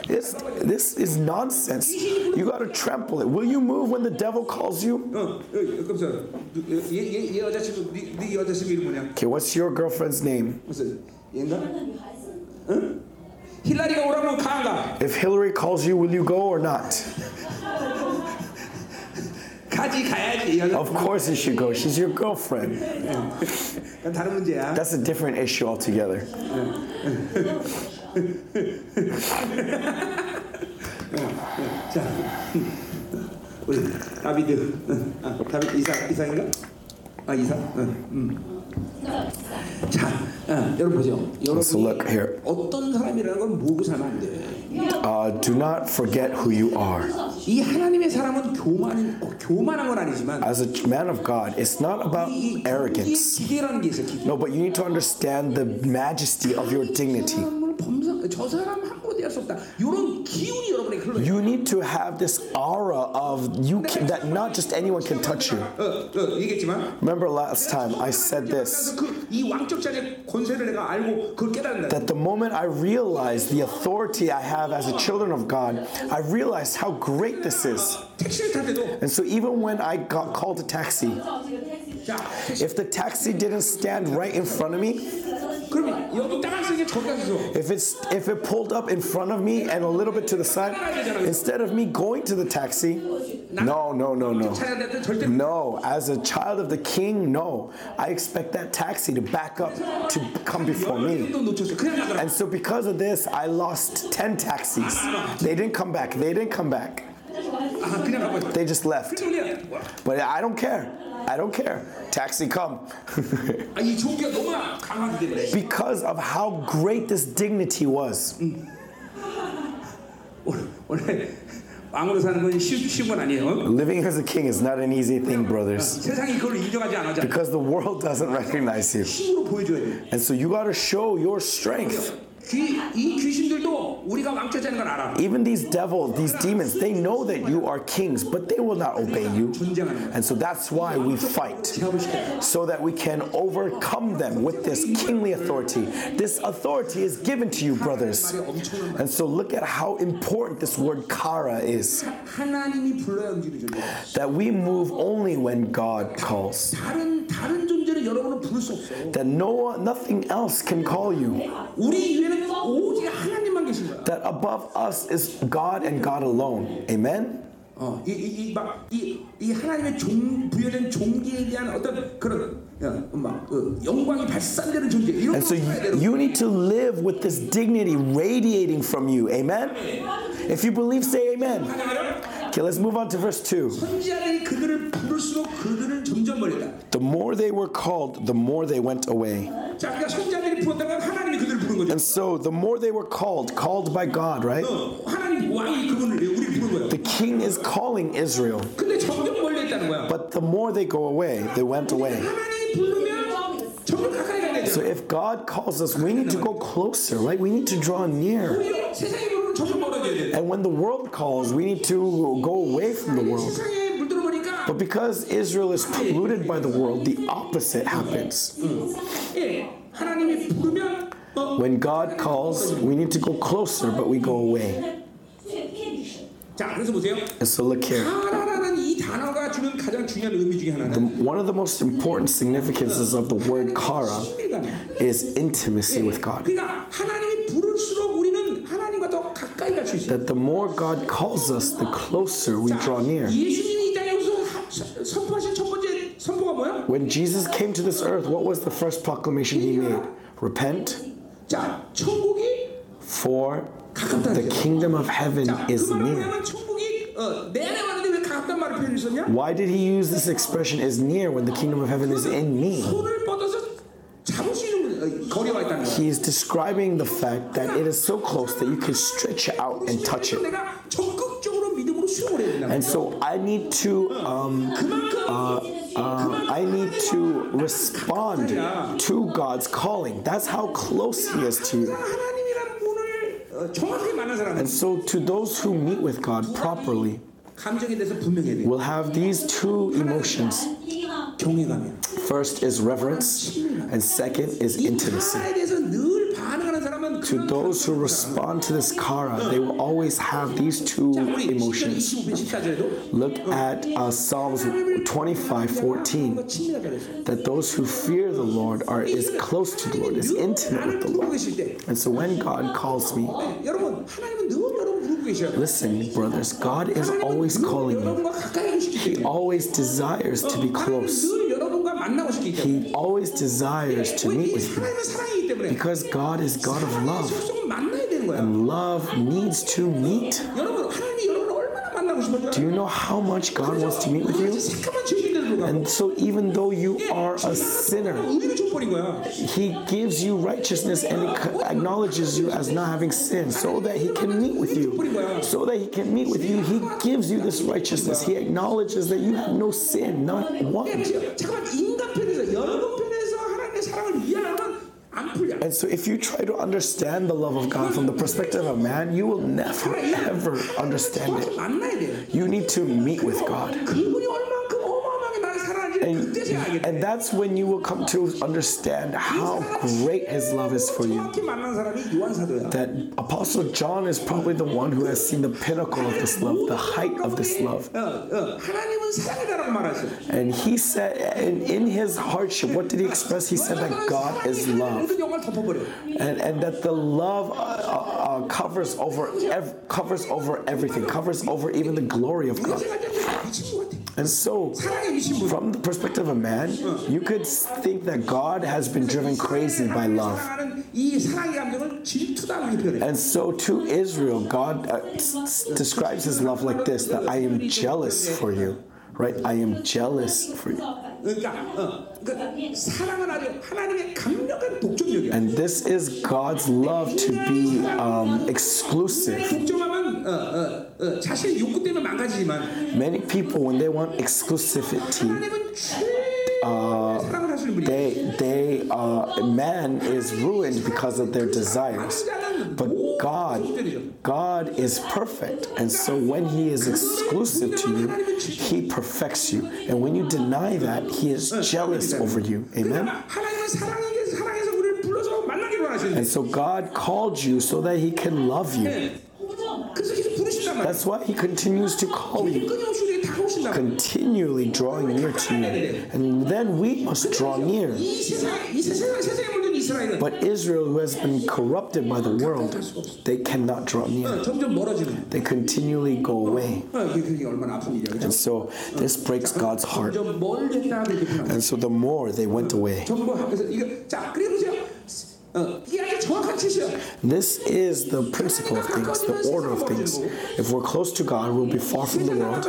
This, this is nonsense. You got to trample it. Will you move when the devil calls you? Okay, what's your girlfriend's name? If Hillary calls you, will you go or not? 가지 가야지 이 여자. Of course you should go. She's your girlfriend. 그건 다른 문제야. That's a different issue altogether. 자, 우리 다비드, 응, 아, 다비드 이사 이사인가? 아 이사, 응, 음. 자, 어, 여러분 보세요. Let's look 여러분이 here. 어떤 사람이라는 걸 모르고 살면 안 돼. Uh, do not forget who you are. 이 하나님의 사람은 교만이 어, 교만한 건 아니지만 As a man of God, it's not about 이 arrogance. 기계라는 게 있어. 기계. No, but you need to understand the majesty of your dignity. 사람을 범상, 저 사람 함부로 대할 수 없다. 이런 기운이 여러분에게 흘러요. You need to have this aura of you can, that not just anyone can touch you. 어, 어, 얘기했지만 Remember last time I said this That the moment I realized the authority I have as a children of God, I realized how great this is. And so even when I got called a taxi, if the taxi didn't stand right in front of me, if it's if it pulled up in front of me and a little bit to the side, instead of me going to the taxi, no, no, no, no, no. As a child of the King, no, I expect that taxi to back up to come before me. And so because of this, I lost 10 taxis. They didn't come back. They didn't come back. They just left. But I don't care. I don't care. Taxi, come. [LAUGHS] because of how great this dignity was. [LAUGHS] 원래- 원래 왕으로 사는 건 쉬, 쉬운 건 아니에요. 어? Living as a king is not an easy thing, brothers. 세상이 그걸 인정하지 않아. Because the world doesn't [LAUGHS] recognize you. 힘으로 보여줘야 돼. And so you got to show your strength. Even these devils, these demons, they know that you are kings, but they will not obey you. And so that's why we fight, so that we can overcome them with this kingly authority. This authority is given to you, brothers. And so look at how important this word kara is that we move only when God calls. That no, nothing else can call you. 우리 위에는 오직 하나님만 계신 거야. That above us is God and God alone. Amen? 어, 이이막이 이 하나님의 종 부여된 종기에 대한 어떤 그런 야, 막 어, 영광이 발산되는 존재 이런 And so 걸 살아야 you, 되는 you need to live with this dignity radiating from you. Amen? If you believe, say amen. Okay, let's move on to verse 2. The more they were called, the more they went away. And so, the more they were called, called by God, right? The king is calling Israel. But the more they go away, they went away. So, if God calls us, we need to go closer, right? We need to draw near. And when the world calls, we need to go away from the world. But because Israel is polluted by the world, the opposite happens. When God calls, we need to go closer, but we go away. And so look here. The, one of the most important significances of the word kara is intimacy with God that the more God calls us, the closer we draw near. When Jesus came to this earth, what was the first proclamation he made? Repent. For the kingdom of heaven is near. Why did he use this expression is near when the kingdom of heaven is in me? He is describing the fact that it is so close that you can stretch out and touch it. And so I need to um, uh, uh, I need to respond to God's calling. That's how close He is to you. And so, to those who meet with God properly, will have these two emotions. First is reverence, and second is intimacy. To those who respond to this kara, they will always have these two emotions. Look at uh, Psalms 25 14, that those who fear the Lord are is close to the Lord, is intimate with the Lord. And so when God calls me, Listen, brothers, God is always calling you. He always desires to be close. He always desires to meet with you because God is God of love. And love needs to meet. Do you know how much God wants to meet with you? And so even though you are a sinner, he gives you righteousness and acknowledges you as not having sin so that he can meet with you. So that he can meet with you, he gives you this righteousness. He acknowledges that you have no sin, not one. And so, if you try to understand the love of God from the perspective of man, you will never, ever understand it. You need to meet with God and, and that's when you will come to understand how great His love is for you. That Apostle John is probably the one who has seen the pinnacle of this love, the height of this love. And he said, and in his hardship, what did he express? He said that God is love, and, and that the love uh, uh, uh covers over ev- covers over everything, covers over even the glory of God. And so, from the perspective of of man, you could think that God has been driven crazy by love. And so to Israel, God uh, describes his love like this that I am jealous for you, right? I am jealous for you. And this is God's love to be um, exclusive. 독점하면 어, 어, 어, 자신의 욕구 때문에 망가지지만 Many people, when they want exclusivity, 하나님은 최 사랑을 하시는 분이에요. they, they, uh, man is ruined because of their desires. But God, God is perfect. And so when He is exclusive to you, He perfects you. And when you deny that, He is jealous over you. Amen? 하나님은 사랑에게 사랑해서 우리를 불러서 만나기로 하시는 And so God called you so that He can love you. That's why he continues to call you, continually drawing near to you. And then we must draw near. But Israel, who has been corrupted by the world, they cannot draw near. They continually go away. And so this breaks God's heart. And so the more they went away. This is the principle of things, the order of things. If we're close to God, we'll be far from the world.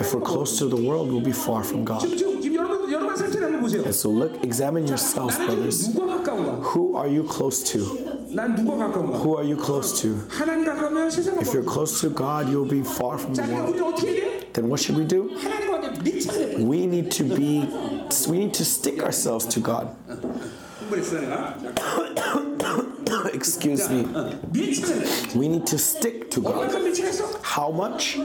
If we're close to the world, we'll be far from God. And so look, examine yourselves, brothers. Who are you close to? Who are you close to? If you're close to God, you'll be far from the world. Then what should we do? We need to be we need to stick ourselves to God. [COUGHS] Excuse me. We need to stick to God. How much?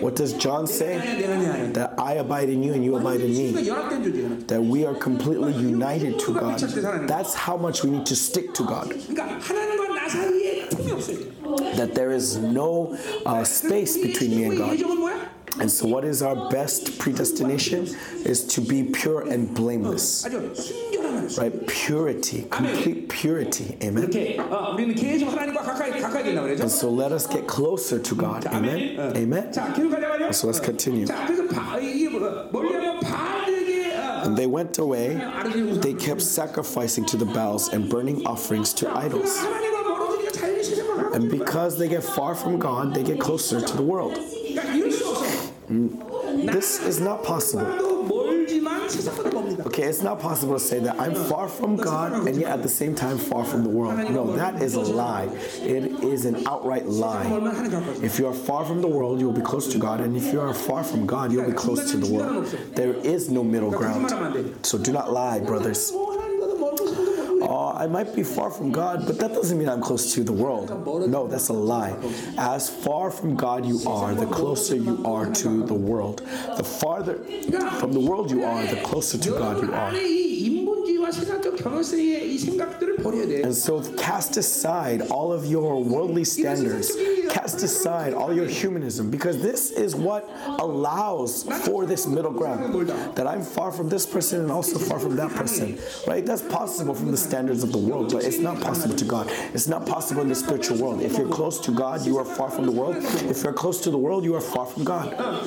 What does John say? That I abide in you and you abide in me. That we are completely united to God. That's how much we need to stick to God that there is no uh, space between me and God. And so, what is our best predestination? Is to be pure and blameless right? Purity, complete purity. Amen. And so let us get closer to God. Amen. Amen. And so let's continue. And they went away. They kept sacrificing to the Baals and burning offerings to idols. And because they get far from God, they get closer to the world. This is not possible. [LAUGHS] Okay, it's not possible to say that I'm far from God and yet at the same time far from the world. No, that is a lie. It is an outright lie. If you are far from the world, you will be close to God, and if you are far from God, you will be close to the world. There is no middle ground. So do not lie, brothers uh, I might be far from God, but that doesn't mean I'm close to the world. No, that's a lie. As far from God you are, the closer you are to the world. The farther from the world you are, the closer to God you are. 안에 이 인본주의와 세상적 경험성의 이 생각들을 버려야 돼. And so cast aside all of your worldly standards. Cast aside all your humanism because this is what allows for this middle ground. That I'm far from this person and also far from that person. Right? That's possible from the standards of the world, but it's not possible to God. It's not possible in the spiritual world. If you're close to God, you are far from the world. If you're close to the world, you are far from God. 하-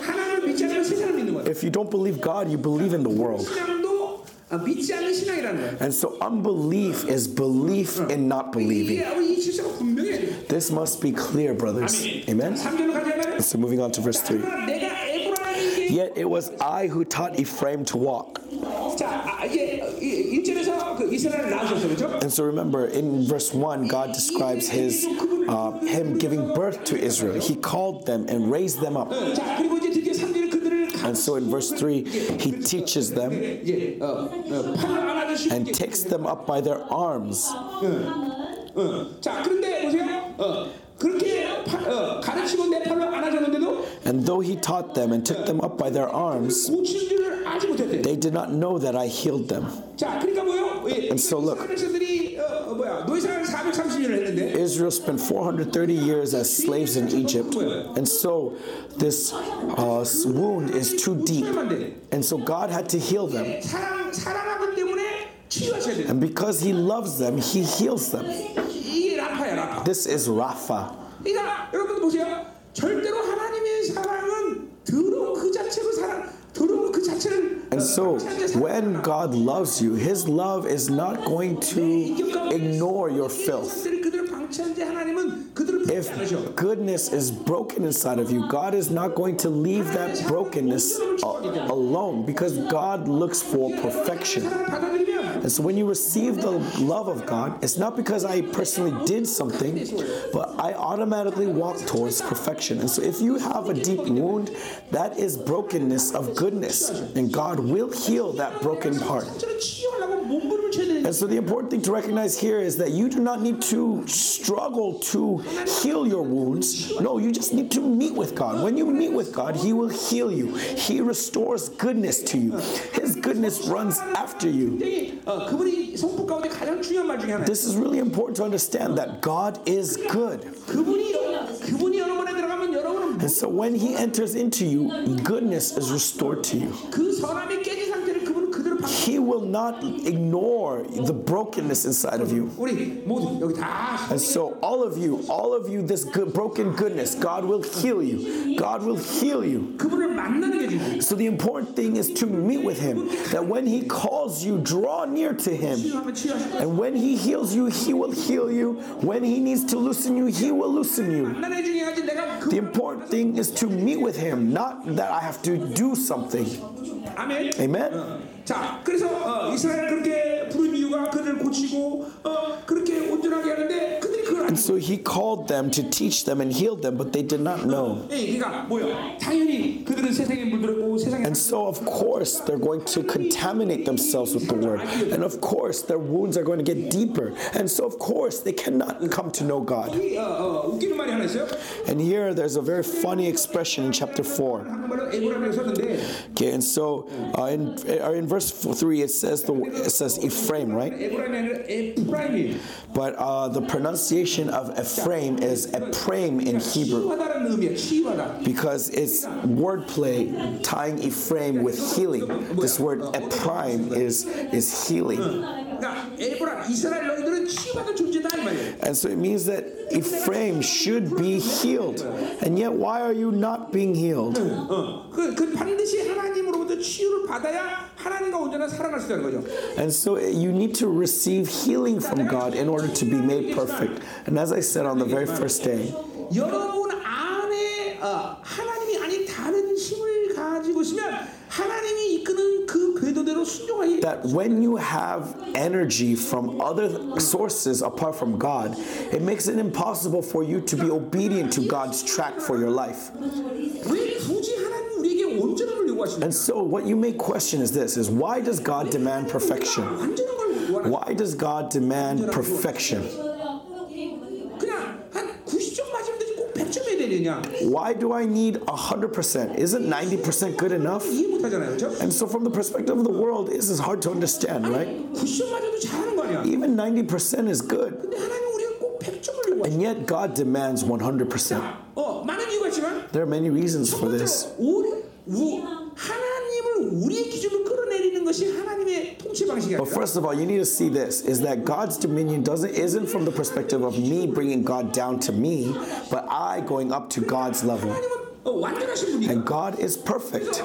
하나님을 믿지 않으면 세상을 믿는 거야. If you don't believe God, you believe in the world. And so unbelief is belief in not believing. This must be clear, brothers. Amen. So moving on to verse 3. Yet it was I who taught Ephraim to walk. And so remember, in verse 1, God describes his uh, him giving birth to Israel. He called them and raised them up. And so in verse 3, he teaches them 예, 어, 어, 팔을 안아주시고 and takes them up by their arms. 어, 자 그런데 보세요 어, 그렇게 파, 어, 가르치고 내 팔로 안아줬는데도 and though he taught them and took them up by their arms, they did not know that I healed them. And so look, Israel spent 430 years as slaves in Egypt, and so this uh, wound is too deep. And so God had to heal them. And because He loves them, He heals them. This is Rapha. And so, when God loves you, His love is not going to ignore your filth. If goodness is broken inside of you, God is not going to leave that brokenness alone because God looks for perfection. And so when you receive the love of God, it's not because I personally did something, but I automatically walk towards perfection. And so if you have a deep wound, that is brokenness of goodness, and God will heal that broken part. And so the important thing to recognize here is that you do not need to struggle to heal your wounds. No, you just need to meet with God. When you meet with God, He will heal you. He restores goodness to you. His goodness runs after you. 굉장히 어, 그분이 성품 가운데 가장 중요한 말 중에 하나. This is really important to understand that God is good. 그분이 그분이 여러 번에 들어가면 여러분은 And so when He enters into you, goodness is restored to you. 그 선함이 he will not ignore the brokenness inside of you. And so, all of you, all of you, this good, broken goodness, God will heal you. God will heal you. So, the important thing is to meet with Him. That when He calls you, draw near to Him. And when He heals you, He will heal you. When He needs to loosen you, He will loosen you. The important thing is to meet with Him, not that I have to do something. Amen. Amen. 자, 그래서 어, 이스라엘 그렇게 부른 이유가 그들을 고치고 어, 그렇게 온전하게 하는데 그걸 And so he called them to teach them and heal them, but they did not know. And so, of course, they're going to contaminate themselves with the word. And of course, their wounds are going to get deeper. And so, of course, they cannot come to know God. And here, there's a very funny expression in chapter 4. Okay, and so uh, in, uh, in verse 3, it says, the, it says Ephraim, right? But uh, the pronunciation definition of Ephraim is Ephraim in Hebrew because it's wordplay tying Ephraim with healing. This word Ephraim is, is healing. 그러니까 에브라 이스라엘 너희들은 치유받은 존재다 이 말이에요. and so it means that Ephraim should be healed, and yet why are you not being healed? 어, 그, 그 반드시 하나님으로부터 치유를 받아야 하나님과 온전한 살아갈 수 있다는 거죠. And so you need to receive healing from God in order to be made perfect. And as I said on the very first day, 여러분 안에 어, 하나님이 아닌 다른 힘을 가지고 있으면 하나님이 이끄는 그 궤도대로 순종하기 that when you have energy from other sources apart from God, it makes it impossible for you to be obedient to God's track for your life. 왜 굳이 하나님 우리에게 온전함을 요구하십니까? And so what you may question is this is why does God demand perfection? 완전한 걸 요구하는 Why does God demand perfection? Why do I need 100%? Isn't 90% good enough? And so, from the perspective of the world, this is hard to understand, right? Even 90% is good. And yet, God demands 100%. There are many reasons for this. But first of all, you need to see this is that God's dominion doesn't isn't from the perspective of me bringing God down to me, but I going up to God's level. And God is perfect.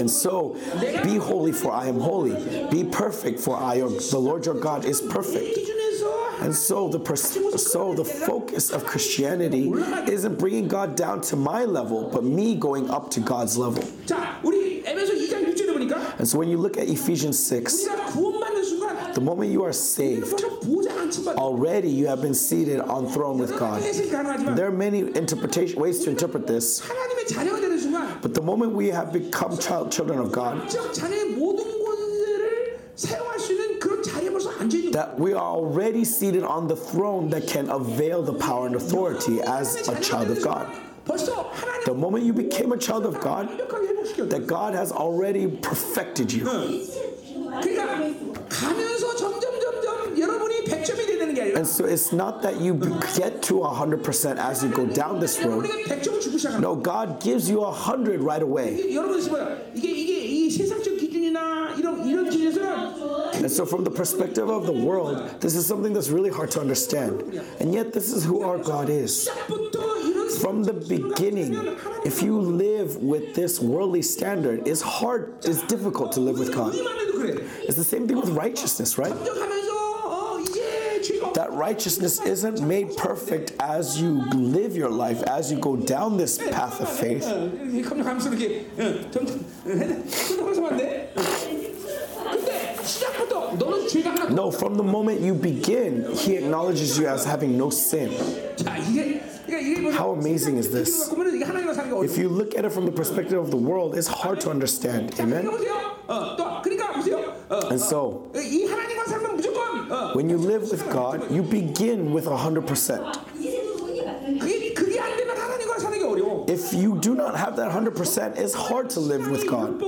And so, be holy for I am holy. Be perfect for I am the Lord your God is perfect. And so the pers- so the focus of Christianity isn't bringing God down to my level, but me going up to God's level. And so when you look at Ephesians 6, the moment you are saved, already you have been seated on throne with God. There are many interpretation ways to interpret this. But the moment we have become child children of God, that we are already seated on the throne that can avail the power and authority as a child of God. The moment you became a child of God, 완벽하게 회복시켰다. that God has already perfected you. 그러니까 가면서 점점 점점 여러분이 100점이 되는 게 아니라 And so it's not that you get to 100% as you go down this road. 우리가 100점을 주고 시작하는 No, God gives you 100 right away. 거예요. 여러분 뭐야? 이게 이게 And so, from the perspective of the world, this is something that's really hard to understand. And yet, this is who our God is. From the beginning, if you live with this worldly standard, it's hard, it's difficult to live with God. It's the same thing with righteousness, right? that righteousness isn't made perfect as you live your life, as you go down this path of faith. No, from the moment you begin, he acknowledges you as having no sin. How amazing is this? If you look at it from the perspective of the world, it's hard to understand. Amen? And so, when you live with God, you begin with 100%. If you do not have that 100%, it's hard to live with God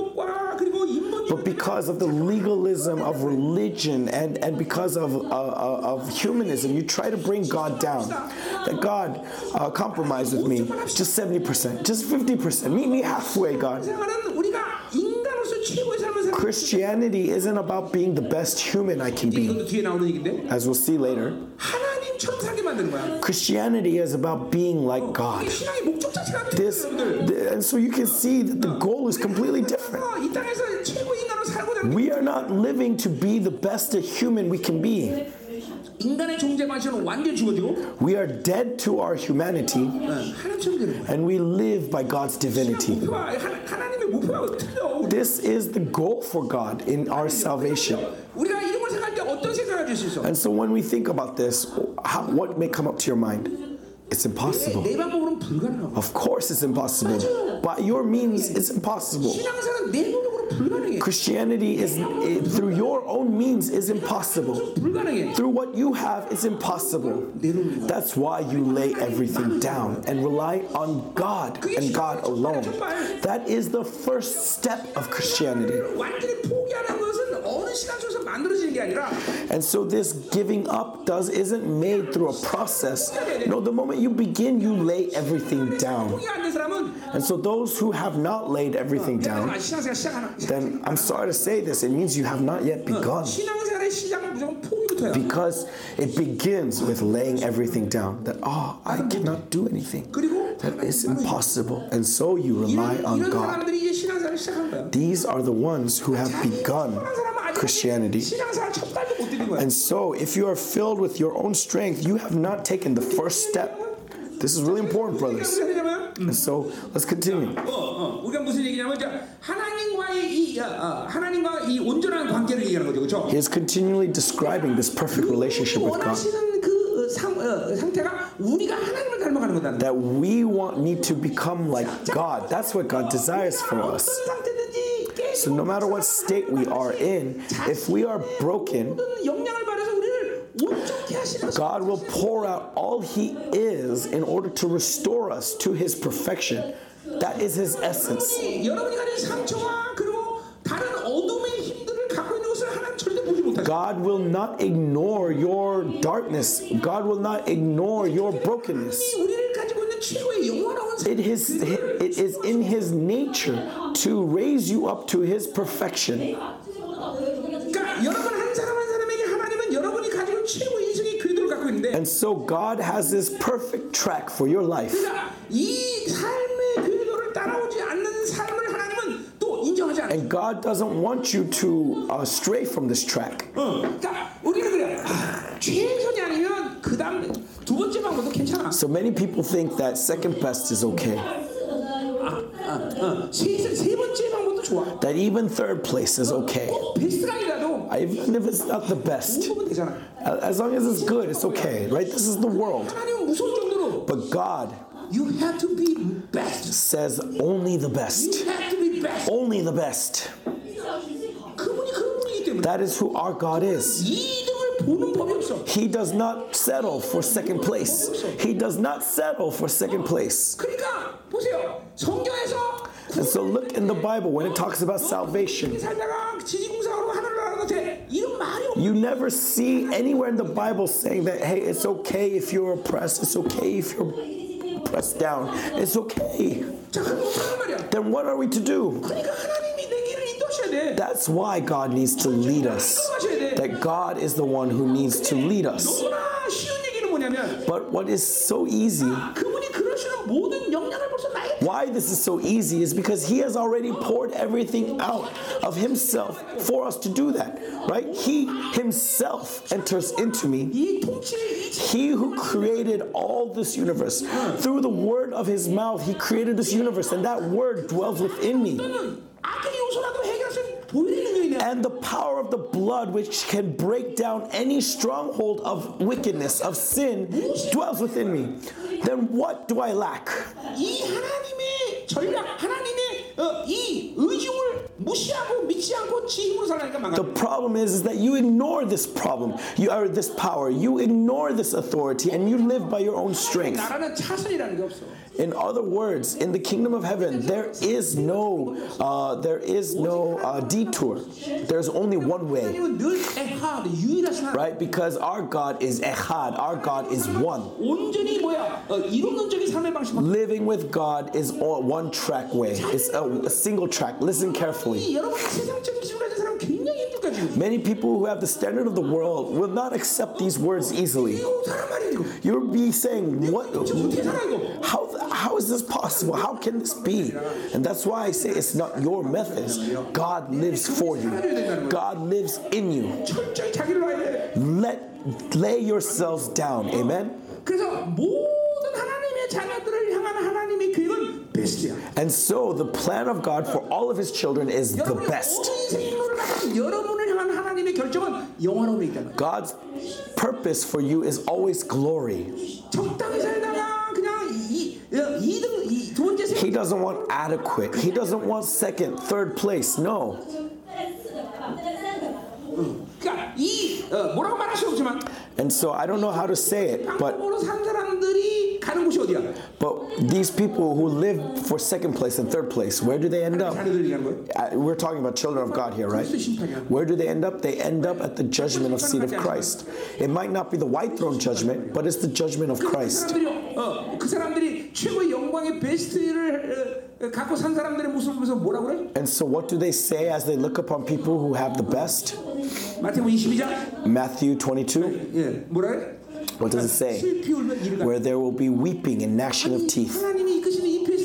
but because of the legalism of religion and, and because of, uh, uh of humanism, you try to bring God down. That God, uh, compromise with me, just 70%, just 50%, meet me halfway, God. Christianity isn't about being the best human I can be, as we'll see later. 하나님처럼 살게 만드는 거야. Christianity is about being like God. 이 신앙의 목적 자체가 안 This, 여러분들. th- and so you can see that the goal is completely different. 어, 이 땅에서 최고 인간으로 살고자 하는 We are not living to be the best human we can be. 인간의 존재 관심은 완전히 죽어지고 We are dead to our humanity 어, 하나님처럼 되는 거야. and we live by God's divinity. 목표가 하나, 하나님의 목표가 틀려. This is the goal for God in our salvation. 우리가 이런 걸 생각할 때 어떤 어떤 생각을 줄 수 있어? And so when we think about this, how, what may come up to your mind? It's impossible. 내 방법으로는 불가능하고 Of course, it's impossible. By your means, it's impossible. Christianity is through your own means is impossible. Through what you have is impossible. That's why you lay everything down and rely on God and God alone. That is the first step of Christianity. And so this giving up does isn't made through a process. No, the moment you begin, you lay everything down. And so those who have not laid everything down, then I'm sorry to say this, it means you have not yet begun. Because it begins with laying everything down that, oh, I cannot do anything. That is impossible. And so you rely on God. These are the ones who have begun Christianity. And so, if you are filled with your own strength, you have not taken the first step this is really important, brothers. And [LAUGHS] so let's continue. He's continually describing this perfect relationship with God. That we want need to become like God. That's what God desires for us. So no matter what state we are in, if we are broken, God will pour out all He is in order to restore us to His perfection. That is His essence. God will not ignore your darkness. God will not ignore your brokenness. It is, it is in His nature to raise you up to His perfection. And so God has this perfect track for your life. And God doesn't want you to uh, stray from this track. So many people think that second best is okay that even third place is okay. Even if it's not the best, as long as it's good, it's okay, right? This is the world. But God you have to be best. Says only the best. You have to be best. Only the best. That is who our God is. He does not settle for second place. He does not settle for second place. And so look in the Bible when it talks about salvation. You never see anywhere in the Bible saying that, hey, it's okay if you're oppressed, it's okay if you're pressed down, it's okay. Then what are we to do? That's why God needs to lead us. That God is the one who needs to lead us. But what is so easy 모든 영향을 벌써 나에게 why this is so easy, is because He has already poured everything out of Himself for us to do that, right? He Himself enters into me. 이 통치를 이 He who created all this universe, through the word of His mouth, He created this universe, and that word dwells within me. and the power of the blood which can break down any stronghold of wickedness, of sin, dwells within me. Then what do I lack? The problem is, is that you ignore this problem, you are this power, you ignore this authority, and you live by your own strength. In other words, in the kingdom of heaven, there is no, uh, there is no uh, detour. There's only one way, right? Because our God is echad. Our God is one. Living with God is one track way. It's a, a single track. Listen carefully. Many people who have the standard of the world will not accept these words easily. You'll be saying, "What? How? How is this possible? How can this be?" And that's why I say it's not your methods. God lives for you. God lives in you. Let lay yourselves down. Amen. And so the plan of God for all of his children is the best. God's purpose for you is always glory. He doesn't want adequate. He doesn't want second, third place. No. And so I don't know how to say it, but but these people who live for second place and third place, where do they end up? Uh, we're talking about children of God here, right? Where do they end up? They end up at the judgment of seat of Christ. It might not be the white throne judgment, but it's the judgment of Christ. And so what do they say as they look upon people who have the best? Matthew 22. What does it say? Where there will be weeping and gnashing of teeth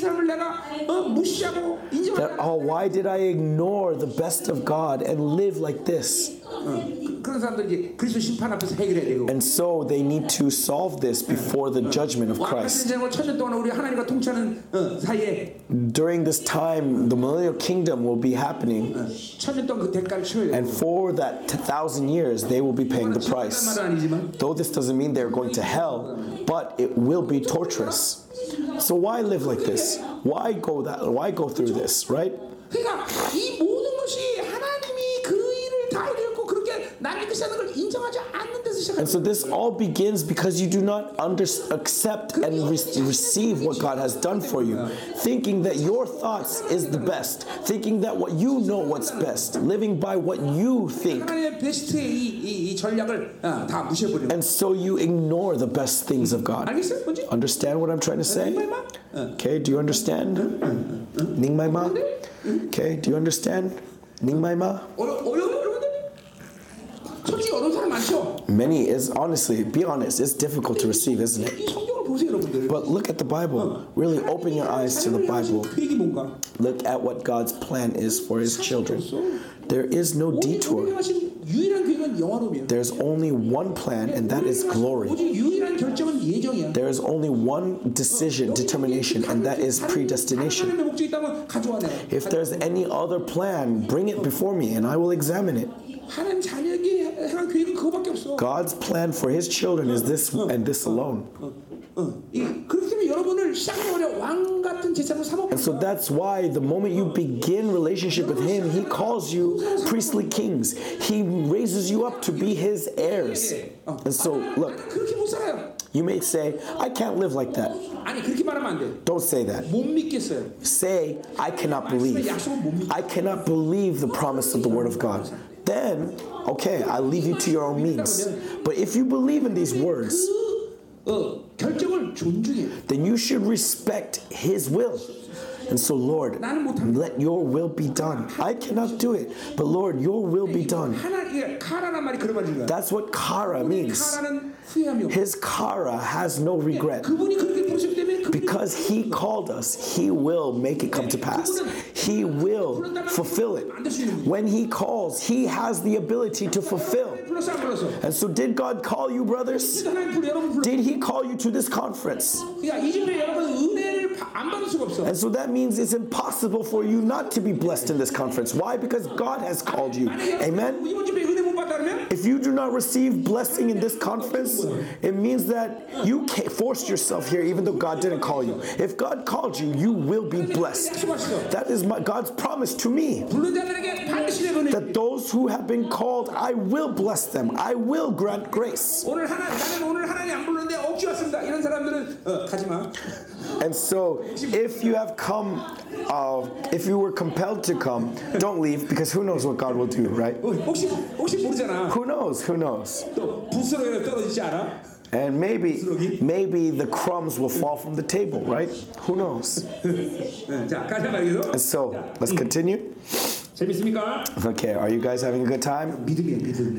하나님이 이끄시는 이 베스트함을 내가 어, 무시하고 인정하지 That, oh, why did I ignore the best of God and live like this? 어, 그, 그런 사람들 이제 그리스도 심판 앞에서 해결해야 되고. And so they need to solve this before the judgment of 왕같은 Christ. 인생을 천년 동안 우리 하나님과 통치하는 어, 사이에 During this time, the millennial kingdom will be happening, 천년 동안 그 대가를 치러야 and 되고. for that t- thousand years, they will be paying the price. 말은 아니지만 Though this doesn't mean they're going to hell, but it will be torturous. So why live like this? Why go that? Why go through this? Right? 그러니까 이 모든 것이 하나님이 그 일을 다 이루었고 그렇게 나를 이끄시는 걸 인정하지 않는 데서 시작합니다. And so this all begins because you do not under, accept and re- receive what God has done for you, thinking that your thoughts is the best, thinking that what you know what's best, living by what you think. 하나님의 베스트의 이, 이, 이 전략을 어, 다 무시해버리는 And so you ignore the best things of God. 알겠어요? 뭔지? Understand what I'm trying to say? Okay, do you understand? Ningmaima? Okay, do you understand? Ningmaima? 어려, 어려운 여러분들? 솔직히 어려운 사람 많죠? Many is honestly, be honest, it's difficult to receive, isn't it? 이 성경을 보세요 여러분들 But look at the Bible. Really open your eyes to the Bible. 계획이 뭔가 Look at what God's plan is for his children. There is no 오직 detour. 운명하신 유일한 계획은 영화로움이에요 There's only one plan, and that is glory. 오직 유일한 결정은 예정이야 There is only one decision, determination, and that is predestination. 하나님의 목적이 있다면 가져와 내가 If there's any other plan, bring it before me, and I will examine it. 하나님 자녀에게 향한 계획은 그거밖에 없어 God's plan for his children is this and this alone. 어, 이, 그렇기 때문에 여러분을 시작하자마자 왕 같은 제사로 삼아 And so that's why the moment you begin relationship with him, he calls you priestly kings. He raises you up to be his heirs. And so look, 그렇게 못 살아요 you may say, I can't live like that. 아니 그렇게 말하면 안돼 Don't say that. 못 믿겠어요 Say, I cannot believe. I cannot believe the promise of the word of God. then okay, I leave you to your own means. But if you believe in these words, then you should respect his will. And so, Lord, let your will be done. I cannot do it, but Lord, your will be done. That's what kara means. His kara has no regret. Because he called us, he will make it come to pass. He will fulfill it. When he calls, he has the ability to fulfill. And so, did God call you, brothers? Did he call you to this conference? And so that means it's impossible for you not to be blessed in this conference. Why? Because God has called you. Amen? If you do not receive blessing in this conference, it means that you forced yourself here even though God didn't call you. If God called you, you will be blessed. That is my, God's promise to me. That those who have been called, I will bless them. I will grant grace and so, if you have come, uh, if you were compelled to come, don't leave because who knows what God will do, right? Who knows? Who knows? And maybe, maybe the crumbs will fall from the table, right? Who knows? [LAUGHS] And so, let's continue. Okay, are you guys having a good time?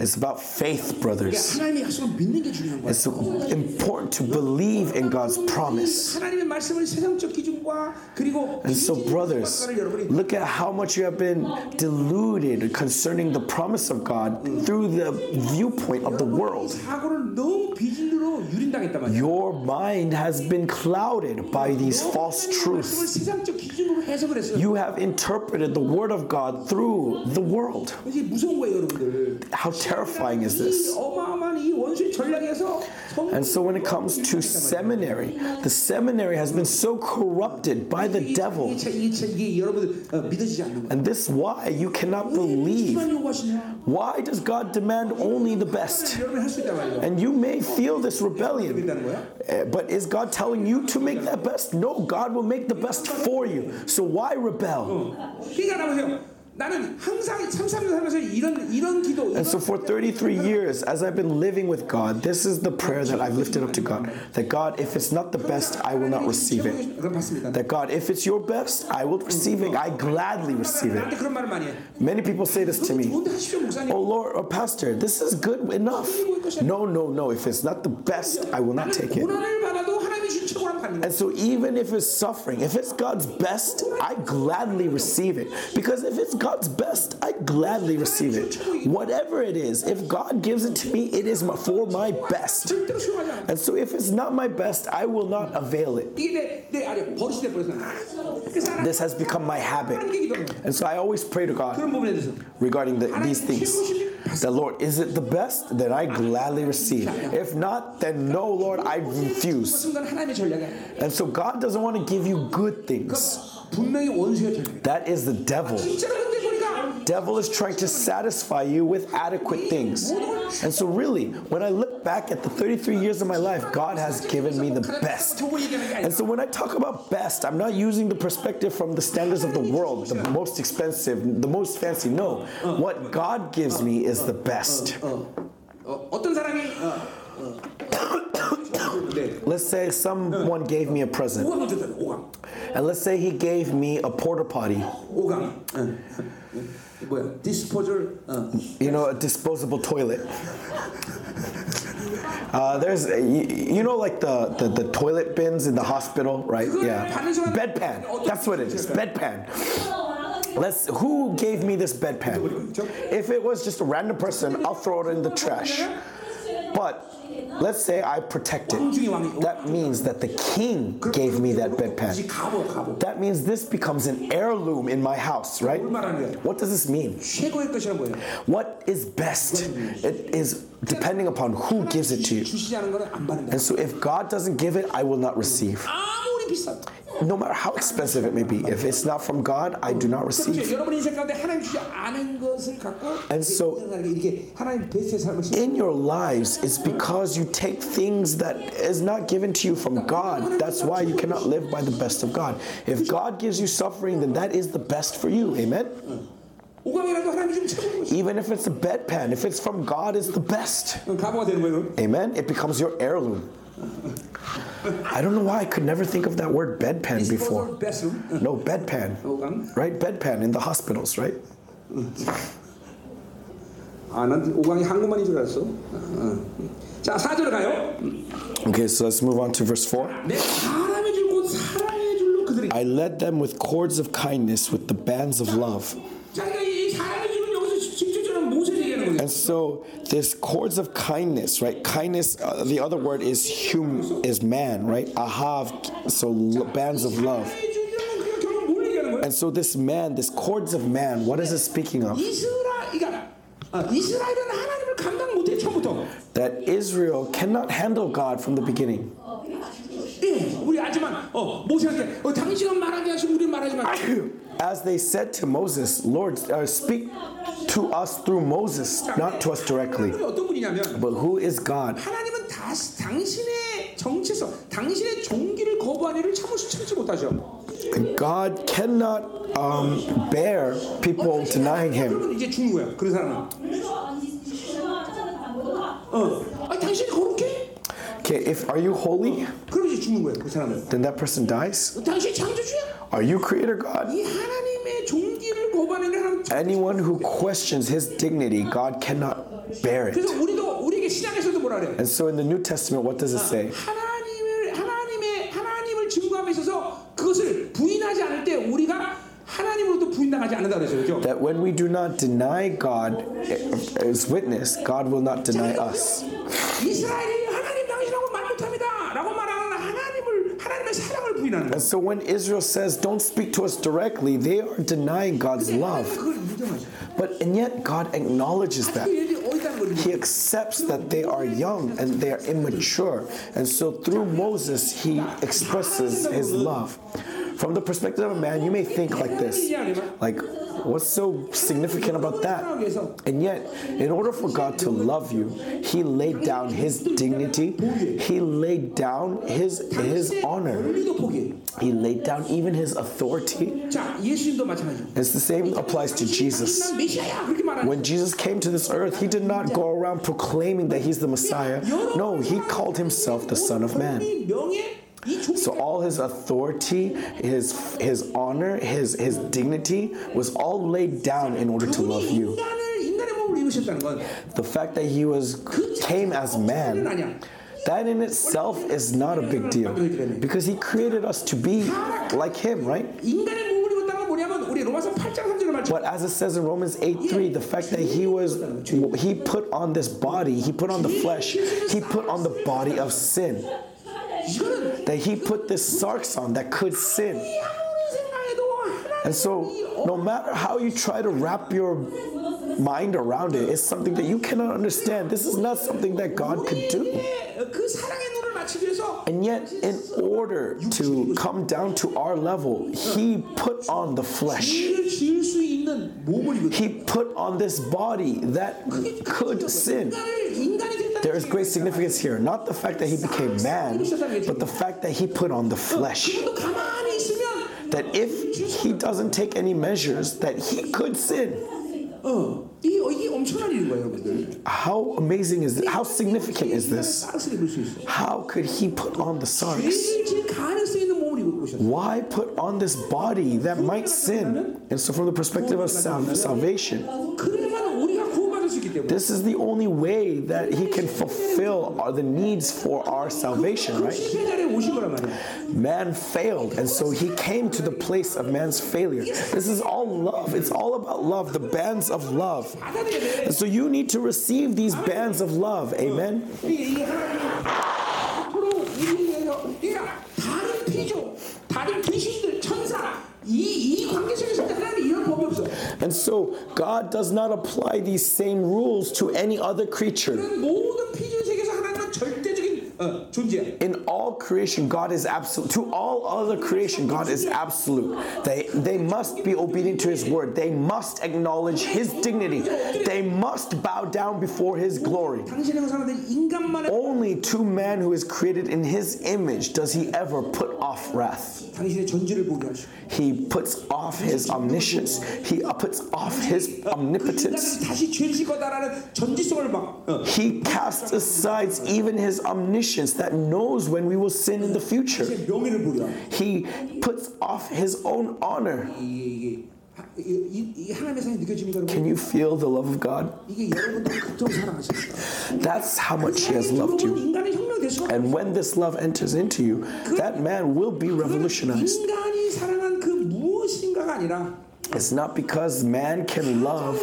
It's about faith, brothers. It's important to believe in God's promise. And so, brothers, look at how much you have been deluded concerning the promise of God through the viewpoint of the world. Your mind has been clouded by these false truths. You have interpreted the Word of God through the world. 이게 무서운 거예요, 여러분들. How terrifying is 이 this? 어마어마한 이 원수의 전략에서 성 And so when it comes to seminary, the seminary has been so corrupted by the devil. 이게, 참- 이게, 참- 이게 여러분들 어, 믿어지지 않는 거예요. And this why you cannot 왜 believe. 이만 요구하시냐? Why does God demand only the best? 여러분이 할 수 있단 말이에요. And you may feel this rebellion. 믿다는 거야? Eh, But is God telling you to make that best? No, God will make the best for you. So why rebel? And so for 33 years, as I've been living with God, this is the prayer that I've lifted up to God. That God, if it's not the best, I will not receive it. That God, if it's your best, I will receive it. I gladly receive it. Many people say this to me Oh Lord, oh Pastor, this is good enough. No, no, no. If it's not the best, I will not take it. And so, even if it's suffering, if it's God's best, I gladly receive it. Because if it's God's best, I gladly receive it. Whatever it is, if God gives it to me, it is for my best. And so, if it's not my best, I will not avail it. This has become my habit. And so, I always pray to God regarding the, these things. The Lord, is it the best? Then I gladly receive. If not, then no, Lord, I refuse. 순간 하나님의 전략이 아니야. And so God doesn't want to give you good things. 분명히 원수의 전략이야. That is the devil. 진짜로 근데 보니까 devil is trying to satisfy you with adequate things. And so really, when I look back at the 33 years of my life, God has given me the best. 좋은 얘기하는 게 And 아니야. so when I talk about best, I'm not using the perspective from the standards of the world, the most expensive, the most fancy. No. What God gives me is the best. Let's say someone gave me a present. And let's say he gave me a porta potty. You know, a disposable toilet. Uh, there's, you, you, know, like the, the, the, toilet bins in the hospital, right? Yeah. Bedpan. That's what it is. Bedpan. Let's. Who gave me this bedpan? If it was just a random person, I'll throw it in the trash. But let's say I protect it. That means that the king gave me that bedpan. That means this becomes an heirloom in my house, right? What does this mean? What is best? It is depending upon who gives it to you. And so if God doesn't give it, I will not receive no matter how expensive it may be, if it's not from God, I do not receive. And so, in your lives, it's because you take things that is not given to you from God. That's why you cannot live by the best of God. If God gives you suffering, then that is the best for you. Amen? Even if it's a bedpan, if it's from God, it's the best. Amen? It becomes your heirloom. I don't know why I could never think of that word bedpan before. 베스룸. No, bedpan. 오강. Right? Bedpan in the hospitals, right? [LAUGHS] 아, 난 오강이 한국만인 줄 알았어. 어, 어. 자, 4절 가요. Okay, so let's move on to verse 4. 내 사람의 줄곧 사랑의 줄로 그들이. I led them with cords of kindness, with the bands of love. And so this chords of kindness, right? Kindness. Uh, the other word is hum is man, right? Ahav. So bands of love. And so this man, this chords of man, what is it speaking of? That Israel cannot handle God from the beginning 예, 우리 알지만 어, 모세한테 어, 당신은 말하게 하시고 우리는 말하지 마. As they said to Moses, Lord, uh, speak to us through Moses, not to us directly. 우리 어떤 분이냐면 But who is God? 하나님은 다시 당신의 정체성, 당신의 종기를 거부한 일을 참을 수 참지 못하셔. God cannot um, bear people denying him. 그러면 이제 죽는 거야. 그런 사람은. 어, 아 당신이 거룩해? Okay, if are you holy? 그럼 이제 죽는 거야. 그 사람은. Then that person dies. 당신이 창조주야? Are you creator God? 이 하나님의 종기를 거부하는 일을 하는. Anyone who questions his dignity, God cannot bear it. 그래서 우리도 우리에게 신약에서도 뭐라 그래? And so in the New Testament, what does it say? 하나님을 하나님의 하나님을 증거함에 있어서 그것을 부인하지 않을 때 우리가 하나님으로부터 부인당하지 않는다 그랬어요. 그죠? That when we do not deny God as witness, God will not deny us. 이스라엘이 And So when Israel says, don't speak to us directly, they are denying God's love. But and yet God acknowledges that. He accepts that they are young and they are immature. And so through Moses, he expresses his love. From the perspective of a man, you may think like this like, What's so significant about that? And yet, in order for God to love you, He laid down His dignity, He laid down His, his honor, He laid down even His authority. It's the same applies to Jesus. When Jesus came to this earth, He did not go around proclaiming that He's the Messiah. No, He called Himself the Son of Man. So all his authority, his his honor, his his dignity was all laid down in order to love you. The fact that he was came as man. That in itself is not a big deal because he created us to be like him, right? But as it says in Romans 8 3, the fact that he was, he put on this body, he put on the flesh, he put on the body of sin that he put this sarx on that could sin. And so, no matter how you try to wrap your mind around it, it's something that you cannot understand. This is not something that God could do. And yet, in order to come down to our level, he put on the flesh. He put on this body that could sin. There is great significance here. Not the fact that he became man, but the fact that he put on the flesh. That if he doesn't take any measures, that he could sin. How amazing is this? How significant is this? How could he put on the sarx? Why put on this body that might sin? And so, from the perspective of salvation, this is the only way that He can fulfill our, the needs for our salvation, right? Man failed, and so He came to the place of man's failure. This is all love. It's all about love, the bands of love. And so you need to receive these bands of love. Amen. And so God does not apply these same rules to any other creature. In all creation, God is absolute. To all other creation, God is absolute. They, they must be obedient to His word. They must acknowledge His dignity. They must bow down before His glory. Only to man who is created in His image does He ever put off wrath. He puts off His omniscience, He puts off His omnipotence. He casts aside even His omniscience patience that knows when we will sin in the future. He puts off his own honor. Can you feel the love of God? That's how much He has loved you. And when this love enters into you, that man will be revolutionized. It's not because man can love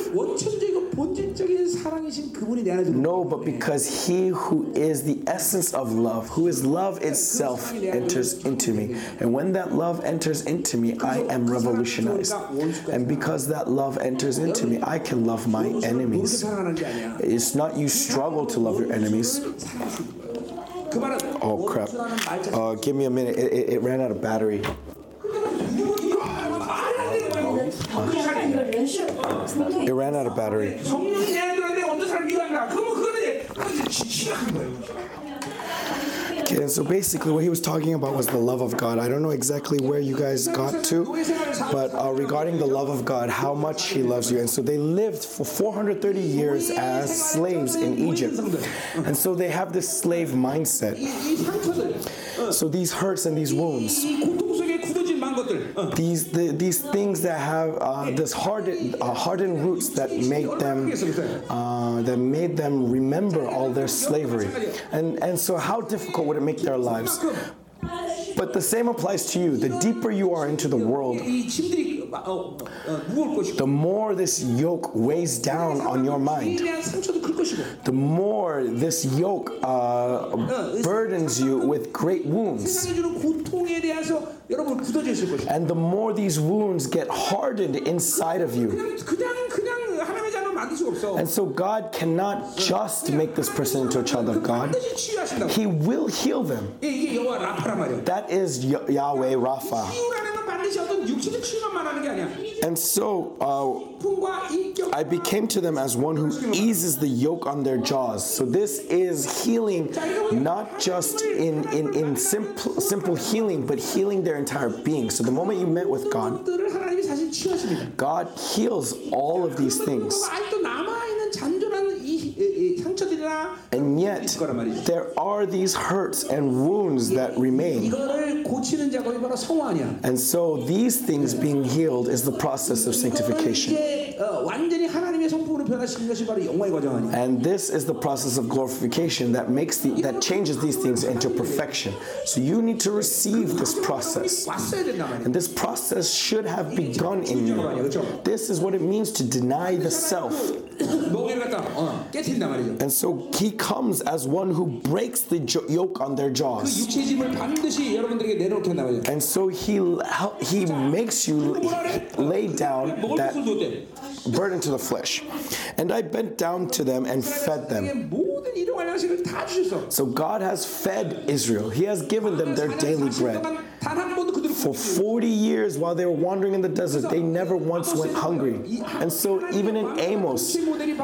본질적인 사랑이신 그분이 내 안에 들어. no, but because He who is the essence of love, who is love itself, enters into me. And when that love enters into me, I am revolutionized. And because that love enters into me, I can love my 그렇게 enemies. 사랑하는 게 아니야. It's not you struggle to love your enemies. 그 말은 Oh crap. 원수라는 말자. Uh, give me a minute. It, it, it ran out of battery. It ran out of battery. 성령이 내 안에 들어있는데 어떤 사람 미워한다. 그러면 그거는 이제 그건 이제 심각한 거예요. Okay, and so basically, what he was talking about was the love of God. I don't know exactly where you guys got to, but uh, regarding the love of God, how much He loves you. And so they lived for 430 years as slaves in Egypt. And so they have this slave mindset. 이, 이 상처들, So these hurts and these wounds, these the, these things that have uh, this hardened uh, hardened roots that make them uh, that made them remember all their slavery, and and so how difficult would it make their lives? But the same applies to you. The deeper you are into the world, the more this yoke weighs down on your mind, the more this yoke uh, burdens you with great wounds. And the more these wounds get hardened inside of you. And so God cannot just make this person into a child of God. He will heal them. That is Yahweh Rapha. And so uh, I became to them as one who eases the yoke on their jaws. So this is healing, not just in, in, in simple, simple healing, but healing their entire being. So the moment you met with God, God heals all of these things. 아직도 남아 있는 잔존한 이, 이, 이 상처들이나 And yet, there are these hurts and wounds that remain. And so, these things being healed is the process of sanctification. And this is the process of glorification that makes the, that changes these things into perfection. So you need to receive this process. And this process should have begun in you. This is what it means to deny the self. And so he comes as one who breaks the jo- yoke on their 그 jaws. 육체의 짐을 반드시 여러분들에게 내려놓게 한단 말이죠. And so he he makes you lay down 먹을 that 것을 줬대. burden to the flesh. And I bent down to them and fed them. 이게 모든 일용할 양식을 다 주셨어. So God has fed Israel. He has given them their daily bread. For 40 years while they were wandering in the desert, they never once went hungry. And so, even in Amos,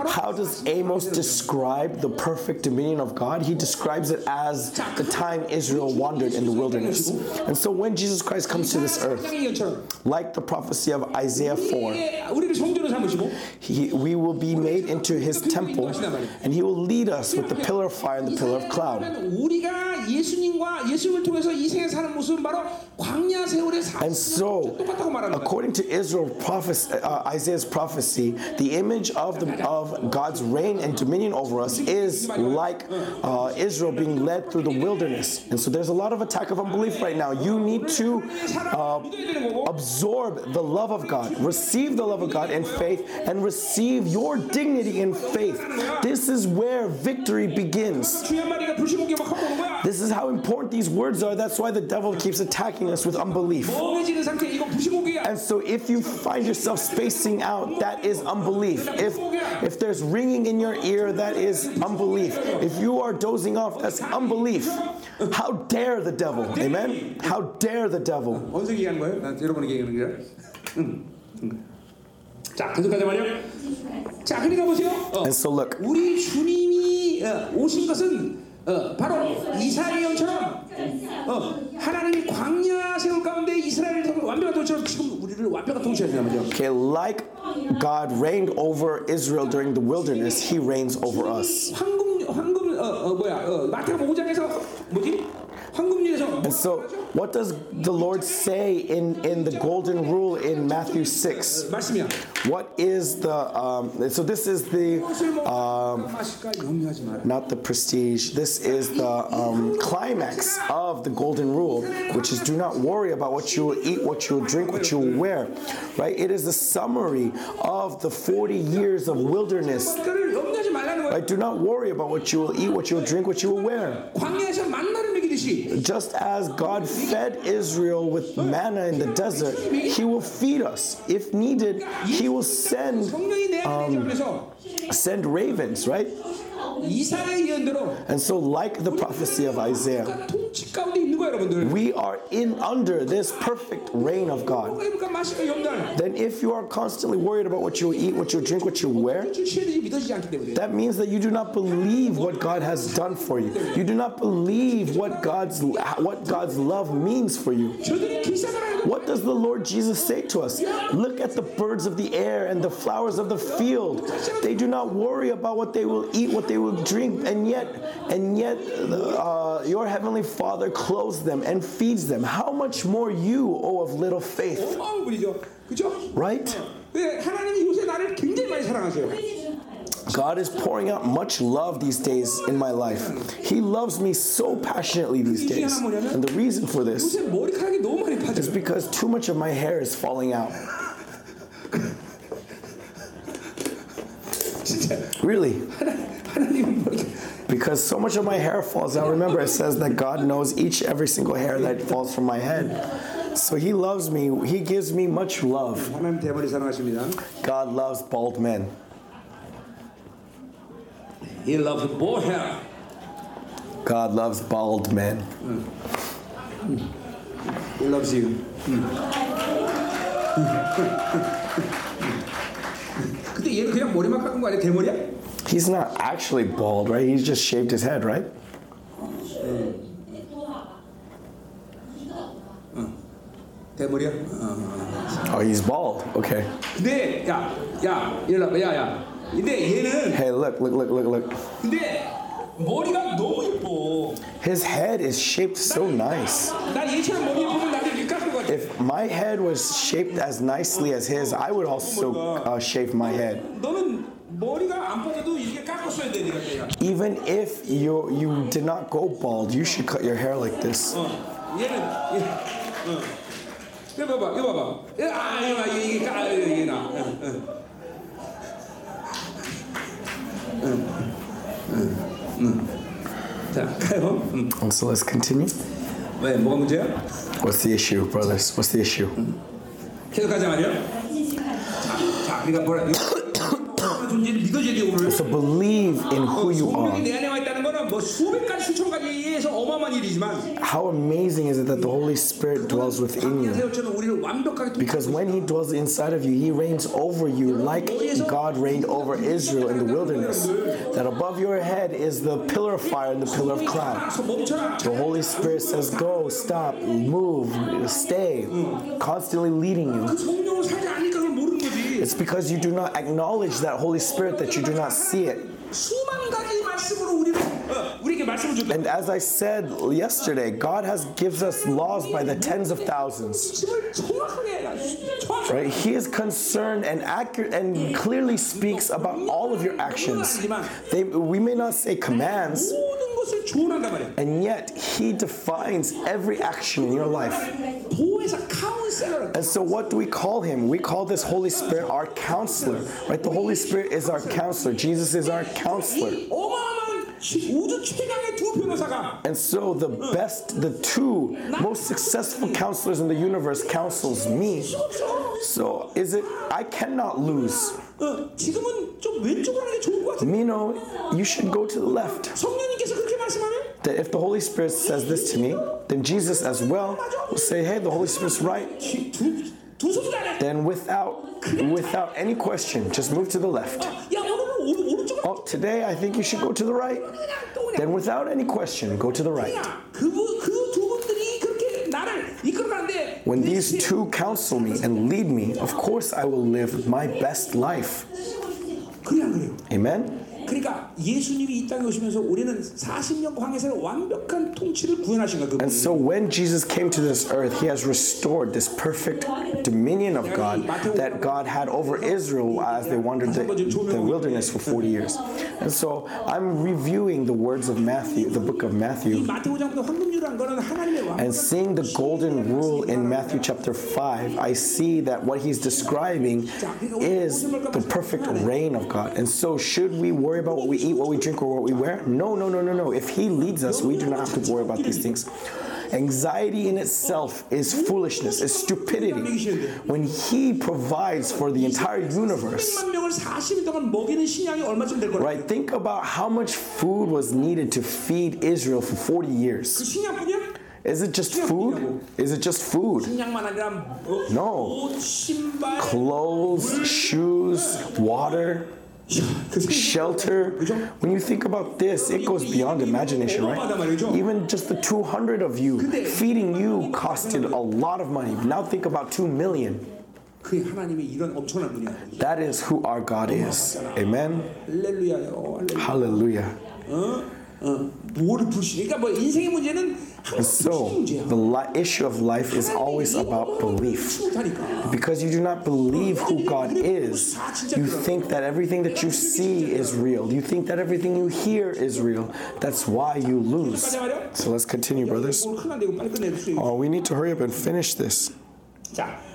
how does Amos describe the perfect dominion of God? He describes it as the time Israel wandered in the wilderness. And so, when Jesus Christ comes to this earth, like the prophecy of Isaiah 4, he, we will be made into his temple and he will lead us with the pillar of fire and the pillar of cloud. And so, according to Israel, prophecy, uh, Isaiah's prophecy, the image of, the, of God's reign and dominion over us is like uh, Israel being led through the wilderness. And so, there's a lot of attack of unbelief right now. You need to uh, absorb the love of God, receive the love of God in faith, and receive your dignity in faith. This is where victory begins. This is how important these words are. That's why the devil keeps attacking us with unbelief 멍해지는 상태 이거 불신공격이야. And so if you find yourself spacing out, that is unbelief. If if there's ringing in your ear, that is unbelief. If you are dozing off, that's unbelief. How dare the devil? Amen. How dare the devil? 어디서 얘기하는 거예요? 난 여러분에게 얘기하는 거야. 응. 응. 자, 계속하자 말이요. 자, 그러니까 보세요. 어, And so look, 우리 주님이 어, 오신 것은 어, 바로 이스라엘처럼 어, 하나님이 광야 세월 가운데 이스라엘을 완벽한 통치처럼 지금 우리를 완벽한 통치해야 된단 말이죠. okay, like God reigned over Israel during the wilderness, He reigns over us. 황금 황금 어, 어 뭐야 어, 마태복음 5장에서 뭐지 And so, what does the Lord say in, in the golden rule in Matthew 6? What is the, um, so this is the, um, not the prestige, this is the um, climax of the golden rule, which is do not worry about what you will eat, what you will drink, what you will wear, right? It is the summary of the 40 years of wilderness. Right? Do not worry about what you will eat, what you will drink, what you will wear. Just as God fed Israel with manna in the desert, He will feed us. If needed, He will send um, send ravens, right? 이사의 예언대로 And so, like the prophecy of Isaiah, 통치 가운데 있는 거야 여러분들. we are in under this perfect reign of God. 그러니까 마실까 염려. Then, if you are constantly worried about what you will eat, what you will drink, what you will wear, 취해들이 믿어지지 않기 때문에. that means that you do not believe what God has done for you. You do not believe what God's what God's love means for you. 저들이 길사가라고 What does the Lord Jesus say to us? Look at the birds of the air and the flowers of the field. They do not worry about what they will eat, what they will you drink, and yet, and yet, uh, your heavenly Father clothes them and feeds them. How much more you, O of little faith? Right? God is pouring out much love these days in my life. He loves me so passionately these days. And the reason for this is because too much of my hair is falling out. [LAUGHS] really? 하나님은 [LAUGHS] 뭐 이렇게 Because so much of my hair falls out. Remember, it says that God knows each, every single hair that falls from my head. So He loves me. He gives me much love. 하나님 대머리 사랑하십니다. God loves bald men. He loves bald hair. God loves bald men. He loves you. [LAUGHS] 근데 얘는 그냥 머리만 깎은 거 아니야? 대머리야? He's not actually bald, right? He's just shaved his head, right? 대머리야? 어. Oh, he's bald. Okay. 근데 야, 야, 일어나, 야, 야. 근데 얘는 Hey, look, look, look, look, look. 근데 머리가 너무 예뻐. His head is shaped so nice. 난 얘처럼 머리 예쁘면 나도 이렇게 깎을 것 같아. If my head was shaped as nicely as his, I would also uh, shave my head. 너는 머리가 안 빠져도 even if you you did not go bald, you should cut your hair like this. Oh, so let's continue. What's the issue, brothers? What's the issue? 존재를 믿어줘야 돼 오늘. So believe in who you 성령이 are. 내 안에 와 있다는 거는 뭐 수백 가지 수천 가지에 의해서 어마어마한 일이지만 How amazing is it that the Holy Spirit dwells within you? 세우처럼 우리를 완벽하게 Because when He dwells inside of you, He reigns over you like God reigned over Israel in the wilderness. That above your head is the pillar of fire and the pillar of cloud. 서 멈춰라. The Holy Spirit says, Go, stop, move, stay, constantly leading you. It's because you do not acknowledge that Holy Spirit that you do not see it. And as I said yesterday, God has gives us laws by the tens of thousands. Right? He is concerned and accurate and clearly speaks about all of your actions. They, we may not say commands, and yet, He defines every action in your life. And so, what do we call Him? We call this Holy Spirit our counselor, right? The Holy Spirit is our counselor, Jesus is our counselor. And so the best, the two most successful counselors in the universe counsels me. So is it, I cannot lose. Minho, you should go to the left. That if the Holy Spirit says this to me, then Jesus as well will say, hey, the Holy Spirit's right then without without any question, just move to the left. Oh, today I think you should go to the right. Then without any question, go to the right. When these two counsel me and lead me, of course I will live my best life. Amen. 그러니까 예수님이 이 땅에 오시면서 우리는 40년 광야에서 완벽한 통치를 구현하신 거야. And 그 so when Jesus came to this earth, he has restored this perfect dominion of God that God had over Israel as they wandered the, the wilderness for 40 years. And so I'm reviewing the words of Matthew, the book of 이 Matthew, 마태오장부터 황금률한 거는 하나님의 왕. and seeing the golden rule in Matthew chapter 5, I see that what he's describing is the perfect reign of God. And so, should we worry about what we eat, what we drink, or what we wear? No, no, no, no, no. If He leads us, we do not have to worry about these things. Anxiety in itself is foolishness, is stupidity. When He provides for the entire universe, right? Think about how much food was needed to feed Israel for 40 years. Is it just food? Is it just food? No. Clothes, shoes, water shelter. When you think about this, it goes beyond imagination, right? Even just the 200 of you feeding you costed a lot of money. Now think about 2 million. That is who our God is. Amen. Hallelujah. And so, the li- issue of life is always about belief. Because you do not believe who God is, you think that everything that you see is real. You think that everything you hear is real. That's why you lose. So let's continue, brothers. Oh, we need to hurry up and finish this.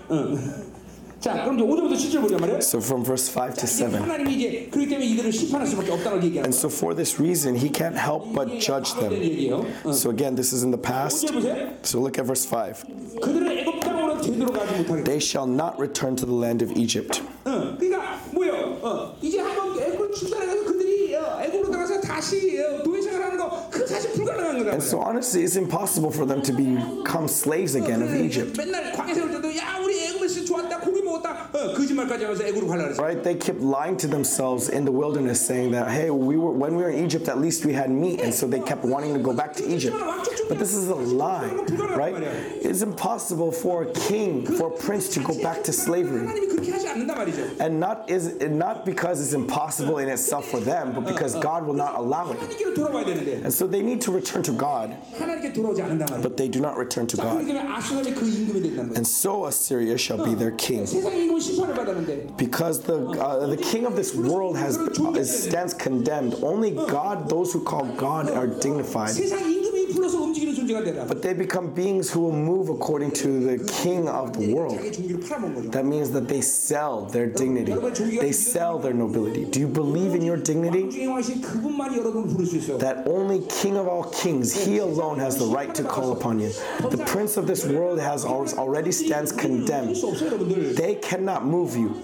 [LAUGHS] 자, 어. 자, 그럼 이제 5절부터 7절 보자 말이에요. So from verse 5 to 이제 7. 하나님이 이제 그렇기 때문에 이들을 심판할 수밖에 없다는 걸 얘기하는 And so for this reason, he can't help but judge 거예요. them. 얘기예요. 어. So again, this is in the past. 5절 보세요. So look at verse 5. 그들은 애굽 땅으로 되돌아가지 못하게. They shall not return to the land of Egypt. 어, 그러니까 뭐요? 어, 이제 한번 애굽을 출산해서 그들이 어, 애굽으로 나가서 다시 어, 도회생활 하는 거, 그 사실 불가능한 거다. And so honestly, it's impossible for them to become slaves again of Egypt. 맨날 광야 세울 때 Right? They kept lying to themselves in the wilderness, saying that, hey, we were when we were in Egypt, at least we had meat, and so they kept wanting to go back to Egypt. But this is a lie, right? It's impossible for a king, for a prince to go back to slavery. And not is not because it's impossible in itself for them, but because God will not allow it. And so they need to return to God. But they do not return to God. And so Assyria shall be their king. Because the uh, the king of this world has stands condemned. Only God, those who call God, are dignified. But they become beings who will move according to the king of the world. That means that they sell their dignity, they sell their nobility. Do you believe in your dignity? That only King of all kings, he alone has the right to call upon you. The prince of this world has already stands condemned. They cannot move you.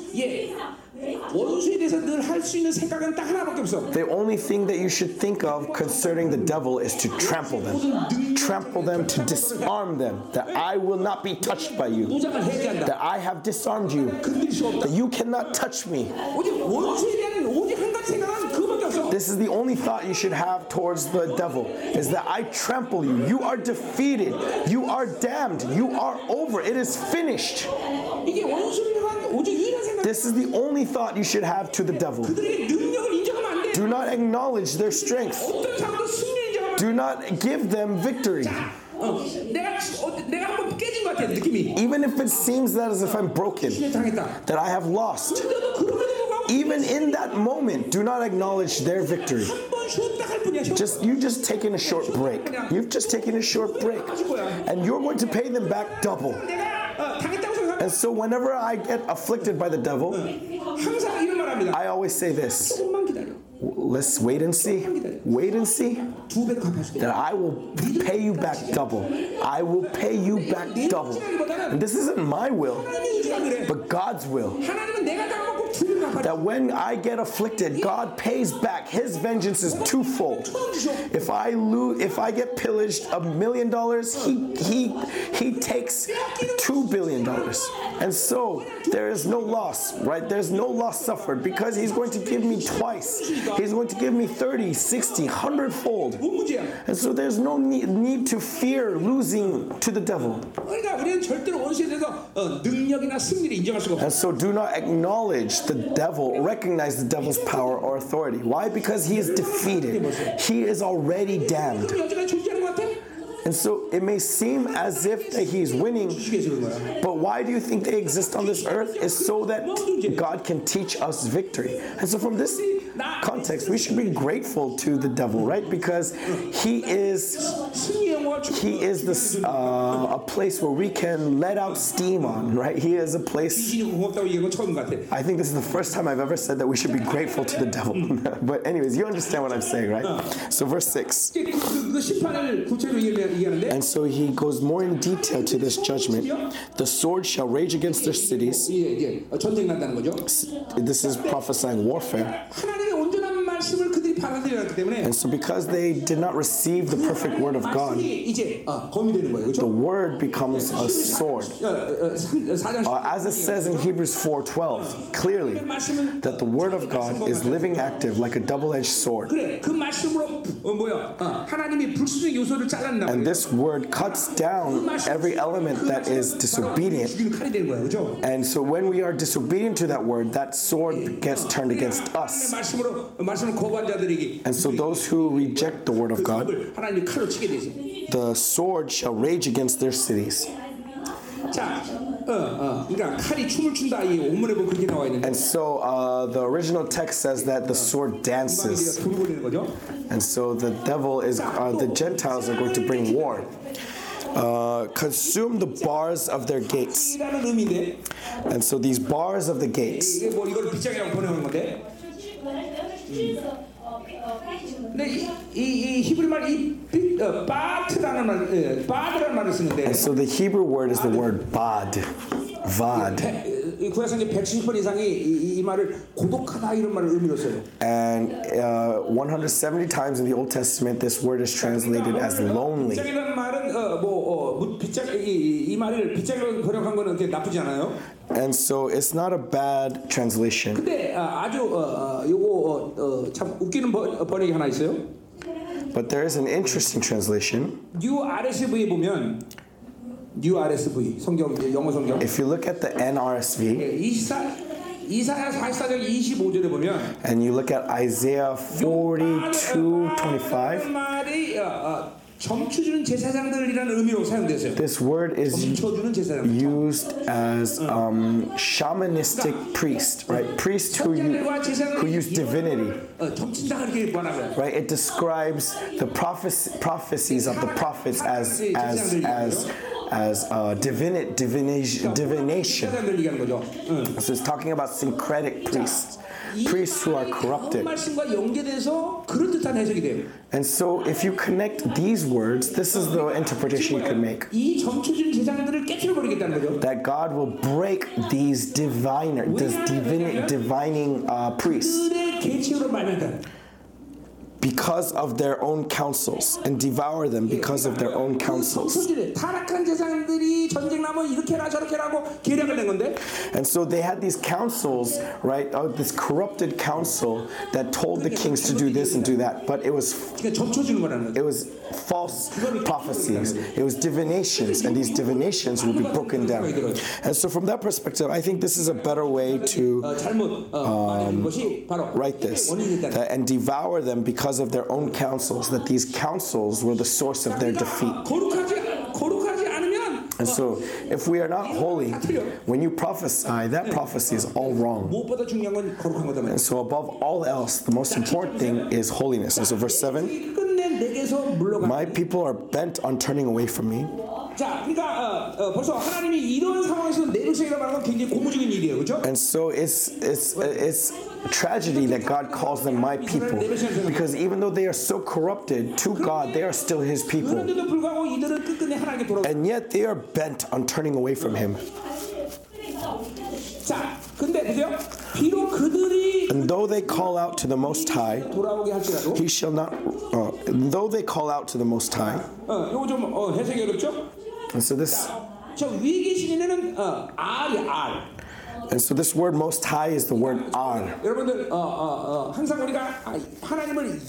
예. 원수에 대해서 늘 할 수 있는 생각은 딱 하나밖에 없어. The only thing that you should think of concerning the devil is to trample them. Trample them, to disarm them. That I will not be touched by you. 무장을 해제한다. That I have disarmed you. 건드릴 수 없다. That you cannot touch me. 오직 원수에 대한 오직 한 가지 생각은 그거밖에 없어. This is the only thought you should have towards the devil is that I trample you. You are defeated. You are damned. You are over. It is finished. This is the only thought you should have to the devil. Do not acknowledge their strength. Do not give them victory. Even if it seems that as if I'm broken, that I have lost, even in that moment, do not acknowledge their victory. Just you just taken a short break. You've just taken a short break, and you're going to pay them back double. And so whenever I get afflicted by the devil, I always say this. Let's wait and see. Wait and see. That I will pay you back double. I will pay you back double. And this isn't my will, but God's will. That when I get afflicted, God pays back. His vengeance is twofold. If I lose, if I get pillaged a million dollars, he he he takes two billion dollars. And so there is no loss, right? There's no loss suffered because he's going to give me twice. He's going to give me 30, 60, 100 fold. And so there's no need, need to fear losing to the devil. And so do not acknowledge the devil, recognize the devil's power or authority. Why? Because he is defeated, he is already damned. And so it may seem as if that he's winning, but why do you think they exist on this earth? Is so that God can teach us victory. And so from this context, we should be grateful to the devil, right? Because he is he is this uh, a place where we can let out steam on, right? He is a place. I think this is the first time I've ever said that we should be grateful to the devil. [LAUGHS] but anyways, you understand what I'm saying, right? So verse six. And so he goes more in detail to this judgment. The sword shall rage against their cities. This is prophesying warfare. 하나님의 온전한 말씀을 그 and so because they did not receive the perfect word of God, the word becomes a sword. Uh, as it says in Hebrews 4:12, clearly that the word of God is living active like a double-edged sword. And this word cuts down every element that is disobedient. And so when we are disobedient to that word, that sword gets turned against us. 말씀으로 말씀을 거부한 자들에게 And so those who reject the word of God, 그걸 하나님이 칼로 치게 되죠. the sword shall rage against their cities. 자, 어, 어, 그러니까 칼이 춤을 춘다 이 원문에 보면 그렇게 나와 있는데 And so uh, the original text says that the sword 이방인들이 dances. 돈을 벌리는 거죠. And so the devil is, uh, the Gentiles are going to bring war. uh, consume the bars of their gates. 이라는 의미인데 And so these bars of the gates. 이게 뭐 이걸 빗장이라고 번역한 건데 근데 이, 이, 이 히브리 말이 어, 바트라는 말, 예, 바드라는 말을 쓰는데 And so the Hebrew word is the word bad. Vad. 이 구약성경 170번 이상이 이, 이 말을 고독하다 이런 말을 의미로 써요. And uh, 170 times in the Old Testament, this word is translated as lonely. 빗장이라는 말은 어, 뭐 어, 빗장 이, 이, 이 말을 빗장으로 번역한 거는 그렇게 나쁘지 않아요. And so it's not a bad translation. 근데 아, 아주 어, 어, 요거 어, 어, 참 웃기는 번, 번역이 하나 있어요. But there is an interesting translation. 뉴 RSV에 보면 뉴 RSV 성경 이제 영어 성경 If you look at the NRSV 예, 이사 이사야 44장 25절에 보면 and you look at Isaiah 42 25, 말이 어, 어, 점쳐주는 제사장들이라는 의미로 사용됐어요. this word is 점쳐주는 제사장. used as um, shamanistic priest, right? Priest who, u- who use divinity. 어, 점친다 이렇게 말하면 right? It describes the prophes- prophecies of the prophets as as as as a divini- divina- divination. So it's talking about syncretic priests, priests who are corrupted. And so, if you connect these words, this is the interpretation you can make. That God will break these diviner, this divini- divining uh, priests because of their own counsels and devour them because of their own counsels. And so they had these councils, right? Uh, this corrupted council that told the kings to do this and do that, but it was it was false prophecies. It was divinations, and these divinations will be broken down. And so, from that perspective, I think this is a better way to um, write this and devour them because because of their own counsels, that these counsels were the source of their defeat. And so, if we are not holy, when you prophesy, that prophecy is all wrong. And so, above all else, the most important thing is holiness. And so, verse 7 My people are bent on turning away from me. 자, 그러니까 어, 어, 벌써 하나님이 이런 상황에서 내 백성이라 말하는 건 굉장히 고무적인 일이에요, 그렇죠? And so, it's, it's, it's a tragedy that God calls them my people. Because even though they are so corrupted to God, they are still His people. 그런데도 불구하고 이들은 끝끝내 하나님께 돌아. And yet, they are bent on turning away from Him. 자, 근데 보세요. 비록 그들이 And though they call out to the Most High, 돌아오게 할지라도, He shall not, uh, though they call out to the Most High. 어, 이거 좀 어, 해석이 어렵죠? And so this. 저 R. And so this word most high is the word Al. 여러분들 어, 어, 어, 항상 우리가 하나님을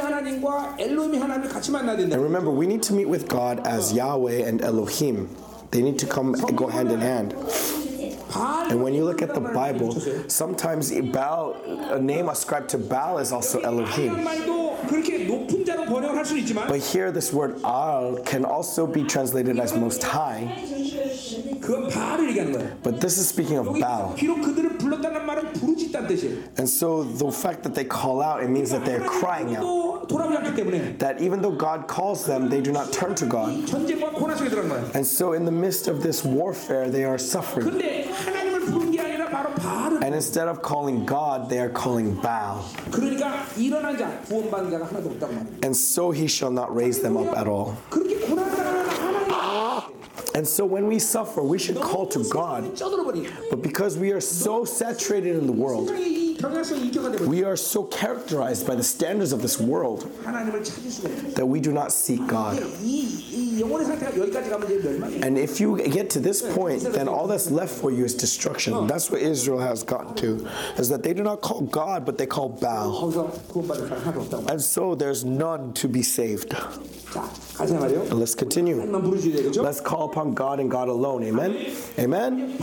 하나님과 하나님을 같이 만나야 된다. And remember we need to meet with God as Yahweh and Elohim. They need to come go hand in hand. And when you look at the Bible, sometimes Baal, a name ascribed to Baal is also Elohim. But here, this word Al can also be translated as Most High. But this is speaking of Baal. And so the fact that they call out, it means that they're crying out. That even though God calls them, they do not turn to God. And so in the midst of this warfare, they are suffering. And instead of calling God, they are calling Baal. And so he shall not raise them up at all. And so when we suffer, we should call to God. But because we are so saturated in the world, we are so characterized by the standards of this world that we do not seek God. And if you get to this point, then all that's left for you is destruction. That's what Israel has gotten to, is that they do not call God, but they call Baal. And so there's none to be saved. And let's continue. Let's call upon God and God alone. Amen. Amen.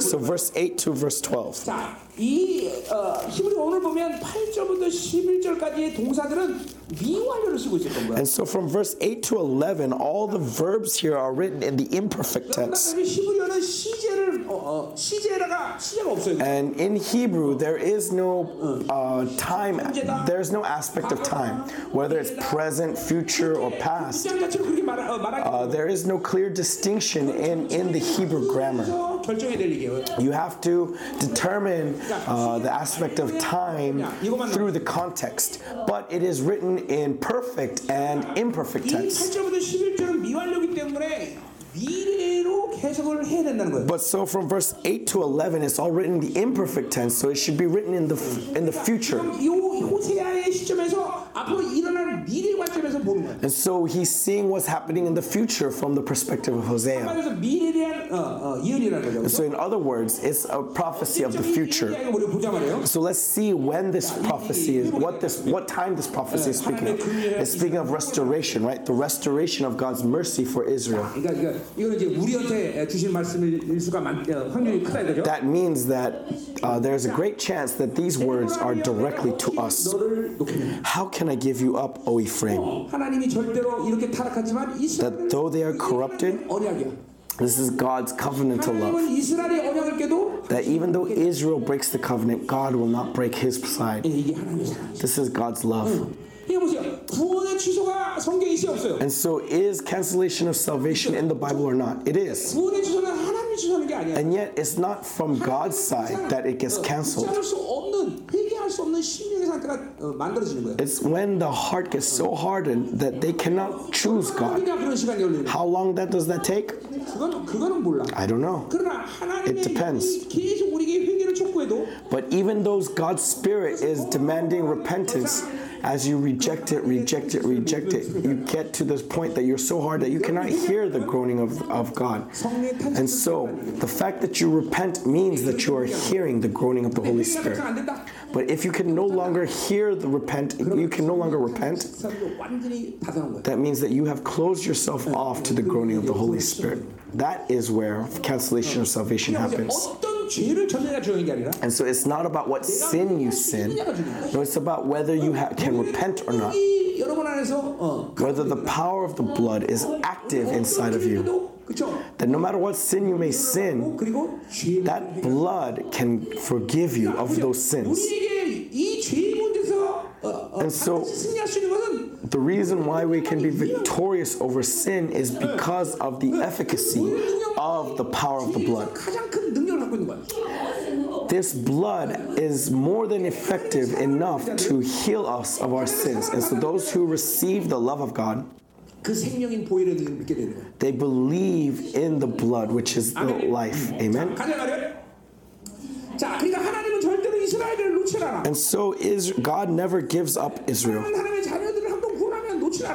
So verse 8 to verse 12. 자, 이 어, 히브리 오늘 보면 8절부터 11절까지의 동사들은 And so from verse 8 to 11, all the verbs here are written in the imperfect tense. And in Hebrew, there is no uh, time, there's no aspect of time, whether it's present, future, or past. Uh, there is no clear distinction in, in the Hebrew grammar. You have to determine uh, the aspect of time through the context, but it is written in perfect and imperfect 이 tense. 8절부터 11절은 미완료이기 때문에 미래로 해석을 해야 된다는 거예요. But so from verse 8 to 11, it's all written in the imperfect tense, so it should be written in the in the future. 이 호세아의 시점에서 앞으로 일어날 미래 관점에서 보는 거예요. And so he's seeing what's happening in the future from the perspective of Hosea. 그래서 미래에 대한 어, 어, 예언이라는 거죠. So in other words, it's a prophecy of the future. 이야기를 우리 보자 말이에요. So let's see when this prophecy is, what this, what time this prophecy is speaking of. It's speaking of restoration, right? The restoration of God's mercy for Israel. 그러니까 이거 이거는 이제 우리한테 주신 말씀일 수가 많, 어, 확률이 크다 이거죠. That means that uh, there's a great chance that these words are directly to us. 너를 놓겠냐. How can I give you up, O Ephraim? 하나님이 절대로 이렇게 타락하지만 이스라엘은 That though they are corrupted, 언약이야. this is God's covenantal love. 하나님은 이스라엘의 언약을 깨도 That even though Israel breaks the covenant, God will not break his side. 이게 하나님의 사랑. This is God's love. 이게 보세요. 구원의 취소가 성경에 있어요 없어요? And so, is cancellation of salvation in the Bible or not? It is. 구원의 취소는 하나님이 취소하는 게 아니야. And yet, it's not from God's side that it gets canceled. 붙잡을 수 없는 회개할 수 없는 심령의 상태가 어, 만들어지는 거예요. It's when the heart gets so hardened that they cannot choose God. 그냥 그런 시간이 걸리는 거예요. How long that does that take? 그건 그거는 몰라. I don't know. 그러나 하나님의 It depends. 영이 계속 우리에게 회개를 촉구해도 But even though God's Spirit is demanding repentance, as you reject it, reject it, reject it, you get to this point that you're so hard that you cannot hear the groaning of, of God. And so, the fact that you repent means that you are hearing the groaning of the Holy Spirit. But if you can no longer hear the repent, you can no longer repent, that means that you have closed yourself off to the groaning of the Holy Spirit. That is where cancellation of salvation happens. And so it's not about what sin you sin. No, it's about whether you ha- can repent or not. Whether the power of the blood is active inside of you. That no matter what sin you may sin, that blood can forgive you of those sins. And so, the reason why we can be victorious over sin is because of the efficacy of the power of the blood. This blood is more than effective enough to heal us of our sins. And so, those who receive the love of God, they believe in the blood, which is the life. Amen. And so is God never gives up Israel.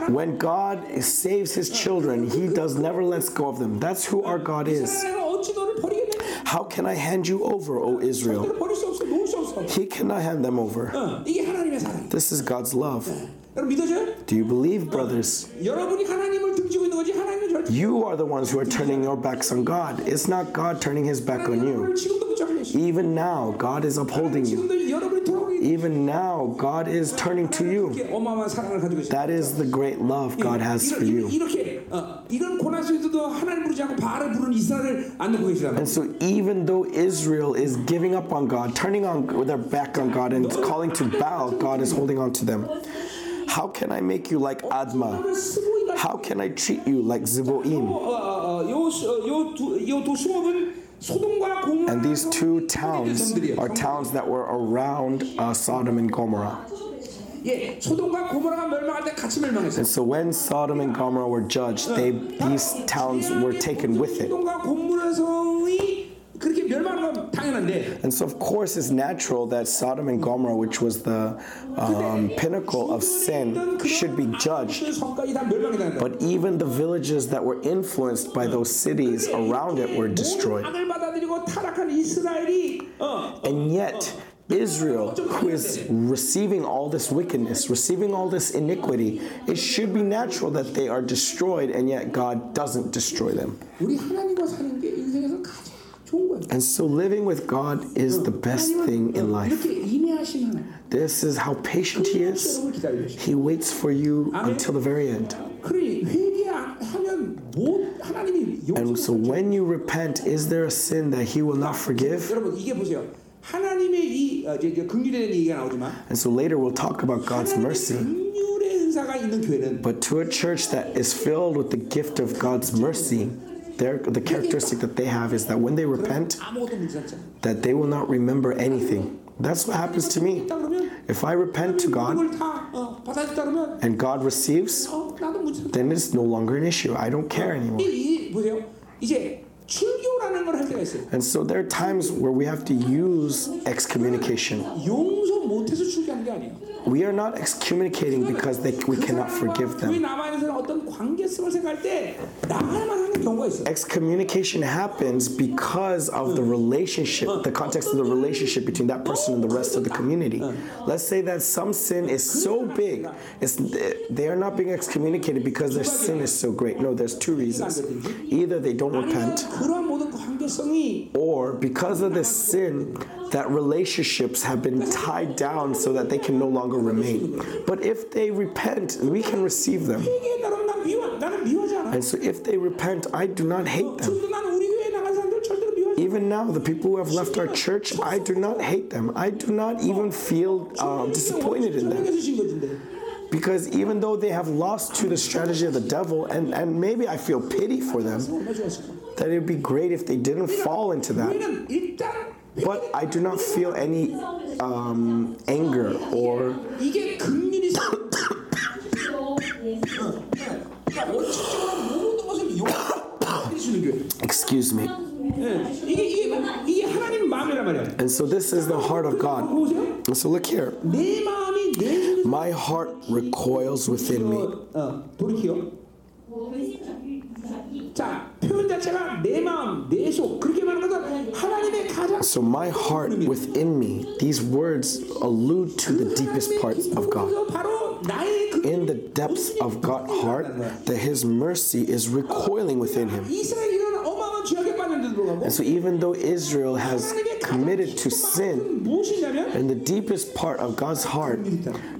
When God saves his children, he does never lets go of them. That's who our God is. How can I hand you over, O Israel? He cannot hand them over. This is God's love. Do you believe, brothers? You are the ones who are turning your backs on God. It's not God turning his back on you. Even now, God is upholding you. Even now, God is turning to you. That is the great love God has for you. And so, even though Israel is giving up on God, turning on their back on God, and calling to Baal, God is holding on to them. How can I make you like Admah? How can I treat you like Zeboiim? And these two towns are towns that were around uh, Sodom and Gomorrah. And so when Sodom and Gomorrah were judged, they, these towns were taken with it. 소돔과 고모라 성이 그렇게 멸망하는 건 당연한데 And so of course it's natural that Sodom and Gomorrah, which was the um, pinnacle of sin, should be judged. 성까지 다 멸망이 당한다. But even the villages that were influenced by those cities around it were destroyed. 악을 받아들이고 타락한 이스라엘이 어, And yet, Israel, who is receiving all this wickedness, receiving all this iniquity, it should be natural that they are destroyed, and yet God doesn't destroy them. And so living with God is the best thing in life. This is how patient He is. He waits for you until the very end. And so when you repent, is there a sin that He will not forgive? And so later we'll talk about God's mercy. But to a church that is filled with the gift of God's mercy, their, the characteristic that they have is that when they repent, that they will not remember anything. That's what happens to me. If I repent to God and God receives, then it's no longer an issue. I don't care anymore. And so there are times where we have to use excommunication. We are not excommunicating because they, we cannot forgive them. Excommunication happens because of the relationship, the context of the relationship between that person and the rest of the community. Let's say that some sin is so big, it's, they are not being excommunicated because their sin is so great. No, there's two reasons. Either they don't repent, or because of this sin, that relationships have been tied down so that they can no longer remain. But if they repent, we can receive them. And so if they repent, I do not hate them. Even now, the people who have left our church, I do not hate them. I do not even feel uh, disappointed in them. Because even though they have lost to the strategy of the devil, and, and maybe I feel pity for them, that it would be great if they didn't fall into that. But I do not feel any um, anger or 이게 긍휼이 원칙적으로 모든 것을 용서해 주는 교회. excuse me. 예, 이게 이게 이게 하나님 마음이란 말이야. And so this is the heart of God. 보세요. And so look here. 내 마음이 내 속에 My heart recoils within me. 어, 돌이키요. 자, 표현 자체가 내 마음, 내 속 그렇게 말하는 것은 하나님의 가장 So my heart within me, these words allude to the deepest parts of God. 그래서 바로 나의 그 In the depths of God's heart, that His mercy is recoiling within Him. 이스라엘이 이런 어마어마한 죄악에 빠졌는데도 불구하고 And so even though Israel has 하나님의 가장 committed to 깊은 sin, 마음은 무엇이냐면 in the deepest part of God's heart,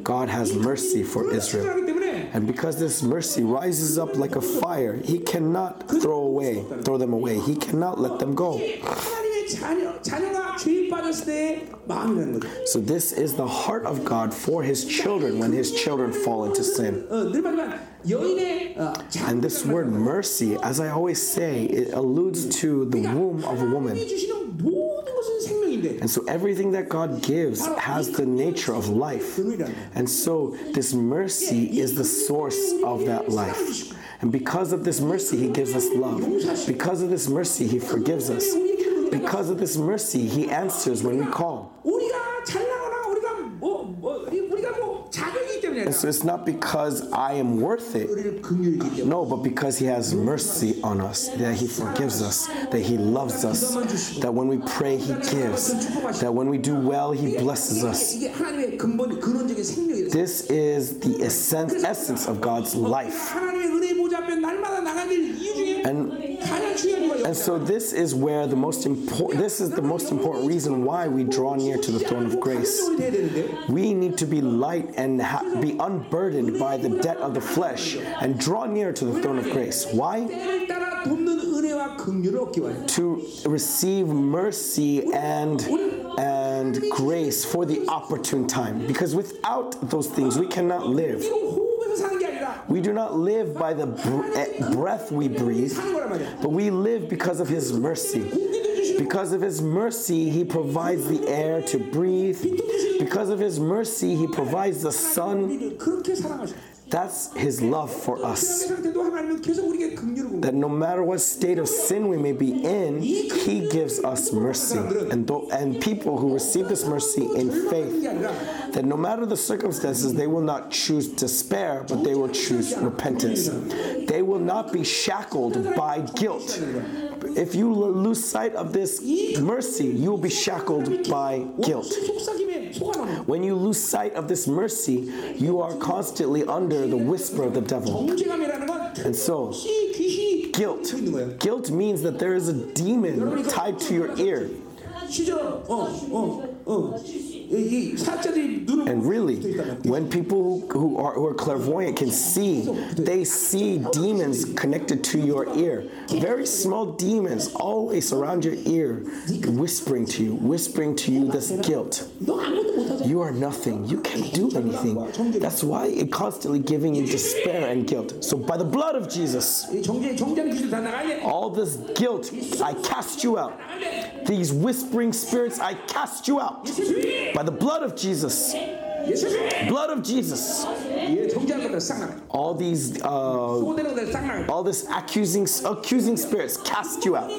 God has mercy for Israel. 그렇기 때문에 And because this mercy rises up like a fire, He cannot throw away, throw them away. He cannot let them go. So this is the heart of God for his children when his children fall into sin. And this word mercy, as I always say, it alludes to the womb of a woman. And so everything that God gives has the nature of life. And so this mercy is the source of that life. And because of this mercy, He gives us love. Because of this mercy, He forgives us. Because of this mercy, He answers when we call. And so it's not because I am worth it. No, but because He has mercy on us, that He forgives us, that He loves us, that when we pray, He gives, that when we do well, He blesses us. This is the essence, essence of God's life. And and so this is where the most important this is the most important reason why we draw near to the throne of grace. We need to be light and ha- be unburdened by the debt of the flesh and draw near to the throne of grace. Why? To receive mercy and and grace for the opportune time. Because without those things, we cannot live. We do not live by the br- eh, breath we breathe, but we live because of His mercy. Because of His mercy, He provides the air to breathe. Because of His mercy, He provides the sun. That's His love for us. That no matter what state of sin we may be in, He gives us mercy. And, and people who receive this mercy in faith, that no matter the circumstances, they will not choose despair, but they will choose repentance. They will not be shackled by guilt. If you lose sight of this mercy, you will be shackled by guilt. When you lose sight of this mercy, you are constantly under hear the whisper of the devil. And so, guilt. Guilt means that there is a demon tied to your ear. Oh, oh, oh. And really, when people who are, who are clairvoyant can see, they see demons connected to your ear. Very small demons always surround your ear, whispering to you, whispering to you this guilt. You are nothing. You can't do anything. That's why it constantly giving you despair and guilt. So by the blood of Jesus, all this guilt, I cast you out. These whispering spirits, I cast you out. By by the blood of Jesus. Blood of Jesus. All these, uh, all this accusing, accusing spirits cast you out.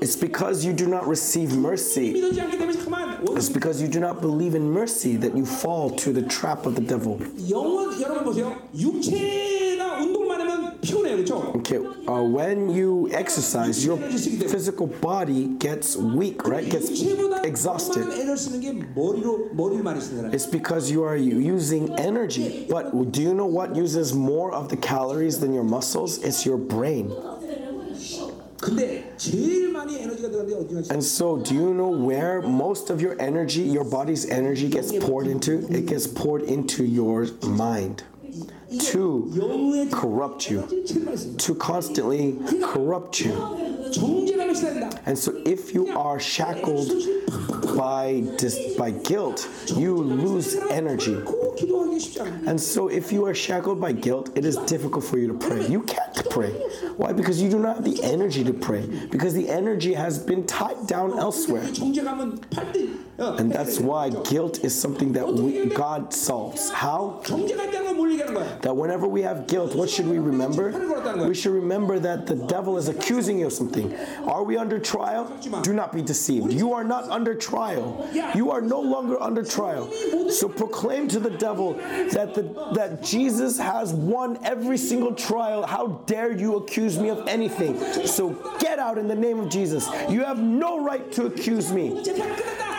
It's because you do not receive mercy. It's because you do not believe in mercy that you fall to the trap of the devil. Okay, uh, when you exercise, your physical body gets weak, right? Gets exhausted. It's because you are using energy. But do you know what uses more of the calories than your muscles? It's your brain. And so, do you know where most of your energy, your body's energy, gets poured into? It gets poured into your mind to corrupt you, to constantly corrupt you. And so, if you are shackled by dis- by guilt, you lose energy. And so, if you are shackled by guilt, it is difficult for you to pray. You can't pray. Why? Because you do not have the energy to pray. Because the energy has been tied down elsewhere. And that's why guilt is something that we, God solves. How? That whenever we have guilt, what should we remember? We should remember that the devil is accusing you of something. Are we under trial? Do not be deceived. You are not under trial. You are no longer under trial. So proclaim to the devil that the, that Jesus has won every single trial. How dare you accuse me of anything? So get out in the name of Jesus. You have no right to accuse me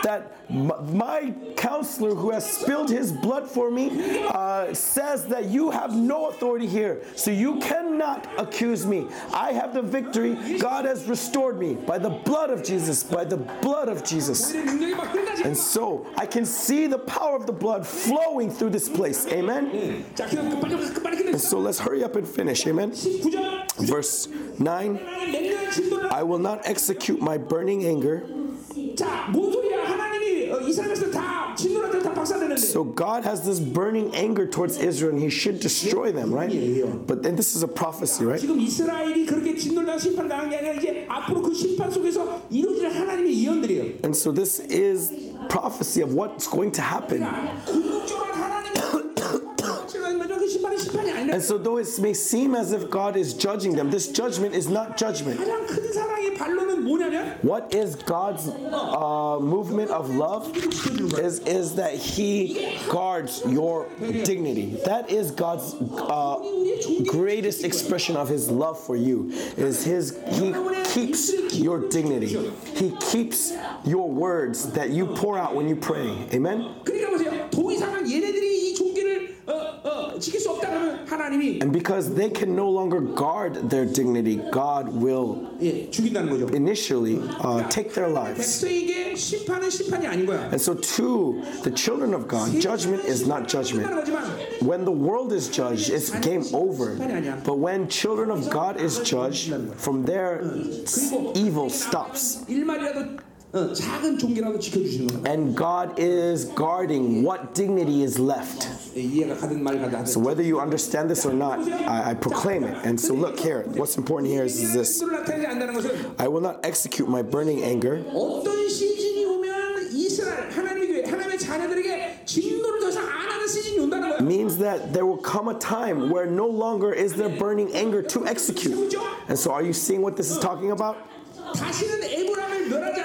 that my counselor who has spilled his blood for me uh, says that you have no authority here. So you cannot accuse me. I have the victory. God has restored me by the blood of Jesus, by the blood of Jesus. And so I can see the power of the blood flowing through this place. Amen. And so let's hurry up and finish. Amen. Verse 9 I will not execute my burning anger. So God has this burning anger towards Israel and he should destroy them, right? But then this is a prophecy, right? And so this is prophecy of what's going to happen. And [LAUGHS] so though it may seem as if God is judging them, this judgment is not judgment. 가장 큰 사랑의 반론은 뭐냐면 What is God's uh, movement of love? Is, is that He guards your dignity. That is God's uh, greatest expression of His love for you. Is His He keeps your dignity. He keeps your words that you pour out when you pray. Amen. 그러니까 보세요. 더 이상은 얘네들이 and because they can no longer guard their dignity, God will initially uh, take their lives. And so, to the children of God, judgment is not judgment. When the world is judged, it's game over. But when children of God is judged, from there, evil stops. 일말이라도 어, 작은 종기라도 지켜주시는 거야. And God is guarding what dignity is left. 예, 이해가 가든 말 가든 하든. So, whether you understand this or not, I, I proclaim it. And so, look here, what's important here is, is this 진노를 나타내지 않는다는 것은 I will not execute my burning anger. 어떤 시즌이 오면 이스라엘 하나님의 교회 하나님의 자녀들에게 진노를 더 이상 안 하는 시즌이 온다는 거야. means that there will come a time where no longer is there burning anger to execute. And so, are you seeing what this is talking about? 다시는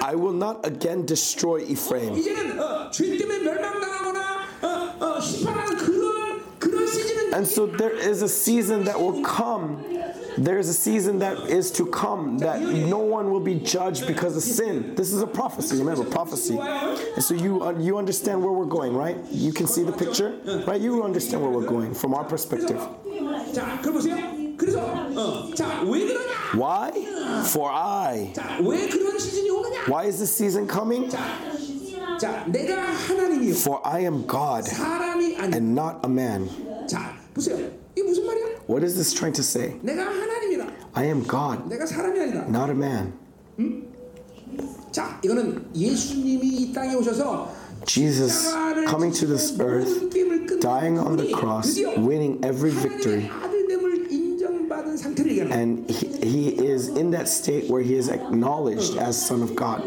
I will not again destroy Ephraim. And so there is a season that will come. There is a season that is to come that no one will be judged because of sin. This is a prophecy, remember, prophecy. And so you uh, you understand where we're going, right? You can see the picture, right? You understand where we're going from our perspective. 자, 그럼 보세요. 그래서 어, 자, 왜 그러냐? Why? For I. 자, 왜 그런 시즌이 오느냐? Why is this season coming? 자, 내가 하나님이요. For I am God 사람이 아니. and not a man. 자, 보세요. 이게 무슨 말이야? What is this trying to say? 내가 하나님이다. I am God, 내가 사람이 아니다. not a man. 자, 이거는 예수님이 이 땅에 오셔서 Jesus coming to this earth, dying on the cross, winning every victory. and he, he is in that state where he is acknowledged as Son of God.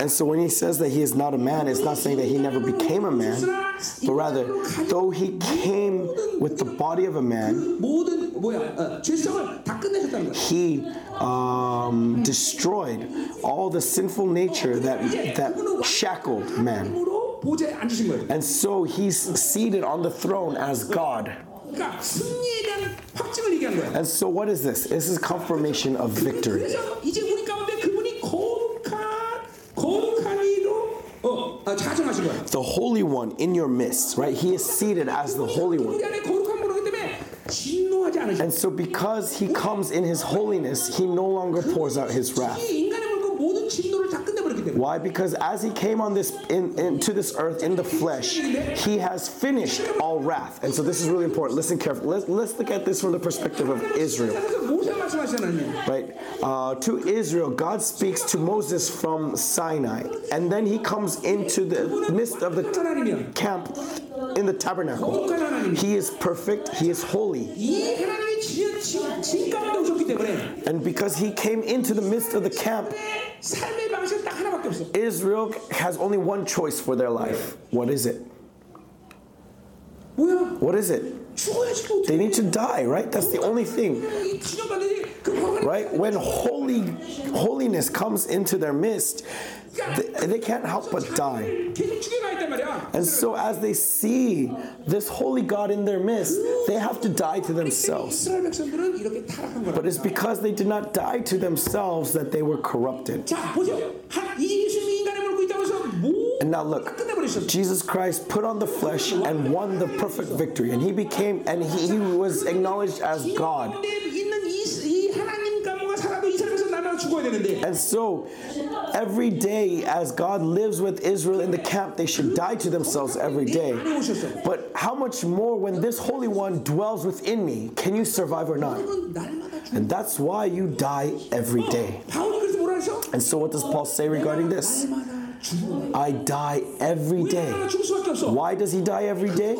And so when he says that he is not a man, it's not saying that he never became a man, but rather, though he came with the body of a man, he um, destroyed all the sinful nature that, that shackled man. And so he's seated on the throne as God. And so what is this? This is confirmation of victory. The Holy One in your midst, right? He is seated as the Holy One. And so, because he comes in his holiness, he no longer pours out his wrath. 이 인간의 물고 모든 진노를 다 끝내버렸기 때문에 Why? Because as he came on this in, into this earth in the flesh, he has finished all wrath. And so this is really important. Listen carefully. Let's, let's look at this from the perspective of Israel. 그래서 모세 말씀하시잖아요. Right? Uh, to Israel, God speaks to Moses from Sinai, and then he comes into the midst of the 하나님이요. camp in the tabernacle. He is perfect, he is holy. 이 하나님이 진, 진, 진 가운데 오셨기 때문에 And because he came into the midst of the camp, Israel has only one choice for their life. What is it? What is it? They need to die, right? That's the only thing. Right? When holy holiness comes into their midst, they, they can't help but die. And so, as they see this holy God in their midst, they have to die to themselves. But it's because they did not die to themselves that they were corrupted. And now, look. Jesus Christ put on the flesh and won the perfect victory. And he became, and he, he was acknowledged as God. And so, every day as God lives with Israel in the camp, they should die to themselves every day. But how much more when this Holy One dwells within me? Can you survive or not? And that's why you die every day. And so, what does Paul say regarding this? I die every day. Why does he die every day?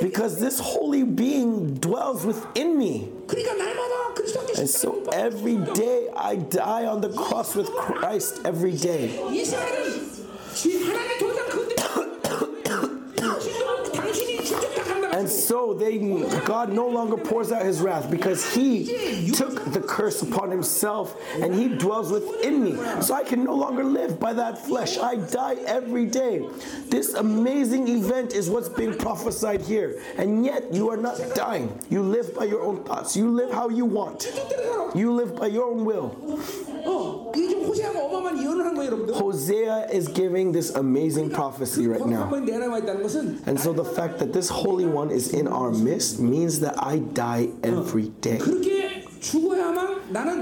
Because this holy being dwells within me. And so every day I die on the cross with Christ every day. so they God no longer pours out his wrath because he took the curse upon himself and he dwells within me. So I can no longer live by that flesh. I die every day. This amazing event is what's being prophesied here. And yet you are not dying. You live by your own thoughts. You live how you want. You live by your own will. Hosea is giving this amazing prophecy right now. And so the fact that this Holy One is in our midst means that I die every day.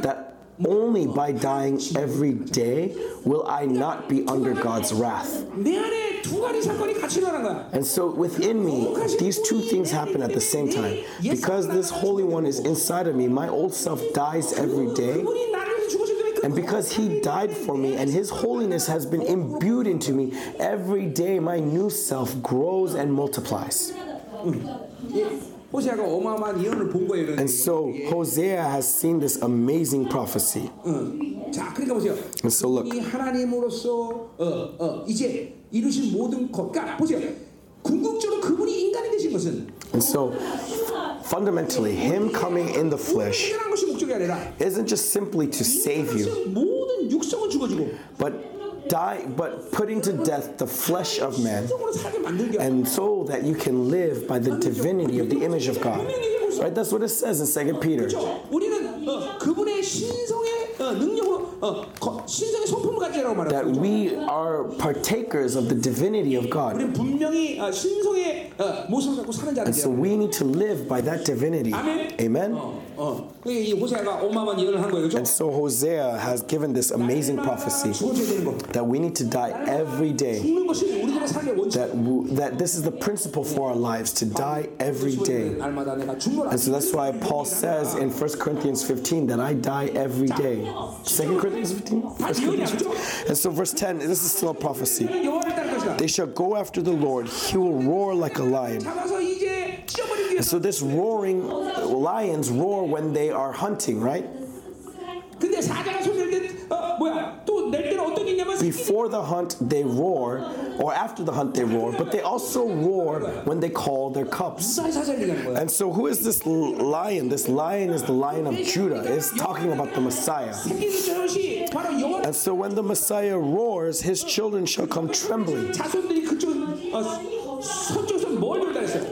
That only by dying every day will I not be under God's wrath. And so within me, these two things happen at the same time. Because this Holy One is inside of me, my old self dies every day. And because He died for me and His holiness has been imbued into me, every day my new self grows and multiplies. 예, 호세아가 어마어마한 예언을 본 거예요. 이런 And so Hosea has seen this amazing prophecy. 응. 자, 그러니까 보세요. And so look, 이 하나님으로서 어, 어, 이제 이루신 모든 것, 그러니까 보세요. 궁극적으로 그분이 인간이 되신 것은 and so fundamentally, Him coming in the flesh 해결한 것이 목적이 아니라 isn't just simply to save you, 인간으로서 모든 육성은 죽어지고 but die, but putting to death the flesh of man and so that you can live by the divinity of the image of God Right? That's what it says in 2 Peter. 그렇죠? 우리는 어, 그분의 신성의 어, 능력으로 어, 거, 신성의 성품을 가지라고 that 말하고 we are partakers of the divinity of God. 우리는 분명히 어, 신성의 어, 모습을 갖고 사는 And so 자들이야. we need to live by that divinity. 아멘. Amen. 어, 어. 그게 이 호세아가 어마어마한 예언을 한 거예요, 그렇죠? And so Hosea has given this amazing prophecy 죽어줘야 되는 거. that we need to die every day. 죽는 것이 우리들의 삶의 원칙. That w- that this is the principle for our lives to die every day. 날마다 내가 죽노라. And so that's why Paul says in 1 Corinthians 15 that I die every day. 2 Corinthians 15? 1 Corinthians 15. And so verse 10, this is still a prophecy. They shall go after the Lord. He will roar like a lion. And so this roaring, lions roar when they are hunting, right? Before the hunt, they roar, or after the hunt, they roar, but they also roar when they call their cups. And so, who is this lion? This lion is the lion of Judah, is talking about the Messiah. And so, when the Messiah roars, his children shall come trembling.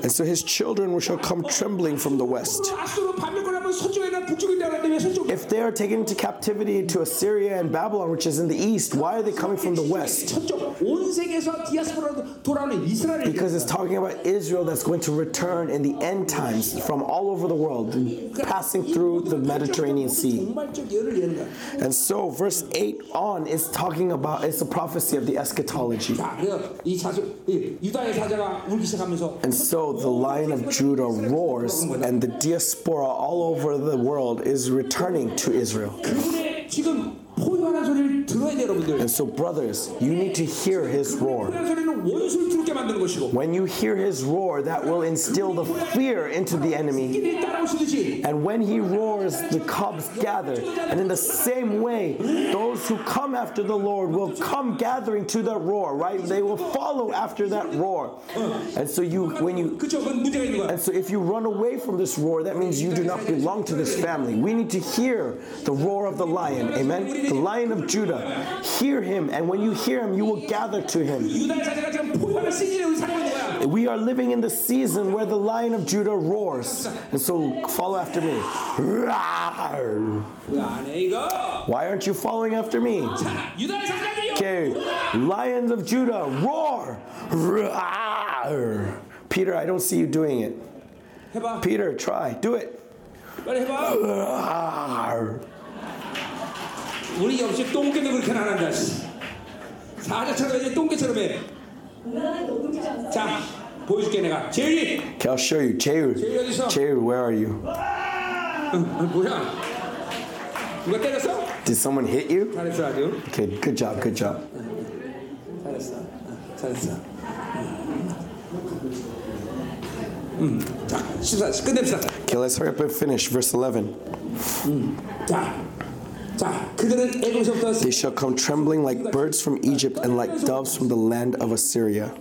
And so his children shall come trembling from the west. If they are taken into captivity to Assyria and Babylon, which is in the east, why are they coming from the west? Because it's talking about Israel that's going to return in the end times from all over the world, passing through the Mediterranean Sea. And so, verse 8 on is talking about, it's a prophecy of the eschatology. And so the lion of Judah roars, and the diaspora all over the world is returning to Israel. 그분의 지금 포효하는 소리를 들어야 돼요, 여러분들. And so, brothers, you need to hear his roar. 포효하는 소리는 원수를 두렵게 만드는 것이고 When you hear his roar, that will instill the fear into the enemy. 이들이 따라오시듯이 And when he roars, the cubs gather. And in the same way, those who come after the Lord will come gathering to that roar, right? They will follow after that roar. And so you when you 그쵸? 그건 문제가 있는 거야. and so if you run away from this roar, that means you do not belong to this family. We need to hear the roar of the lion. Amen. Lion of Judah, hear him, and when you hear him, you will gather to him. We are living in the season where the Lion of Judah roars. And so follow after me. Why aren't you following after me? Okay, Lions of Judah, roar. Peter, I don't see you doing it. Peter, try. Do it. 우리 역시 똥개도 그렇게 안 한다. 씨. 사자처럼 해야지 똥개처럼 해. 자, 보여줄게 내가. 제이. Okay, I'll show you. Jehu, Jehu, where are you? 어, 뭐야? 누가 때렸어? Did someone hit you? 잘했어 아주. Okay, good job, good job. 잘했어. 어, 잘했어. 음, 자, 14, 끝냅시다. Okay, let's hurry up and finish. Verse 11. 자, 자, They shall come trembling like birds from Egypt and like doves from the land of Assyria.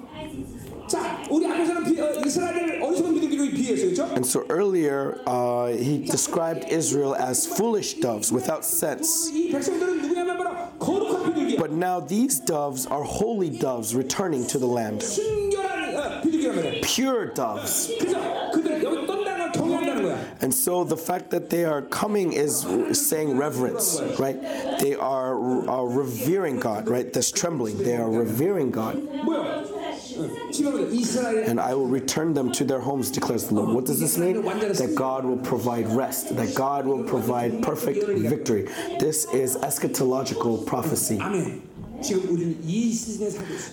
And so earlier, uh, he described Israel as foolish doves without sense. But now these doves are holy doves returning to the land. Pure doves. And so the fact that they are coming is saying reverence, right? They are, are revering God, right? That's trembling. They are revering God. And I will return them to their homes, declares the Lord. What does this mean? That God will provide rest, that God will provide perfect victory. This is eschatological prophecy. Amen.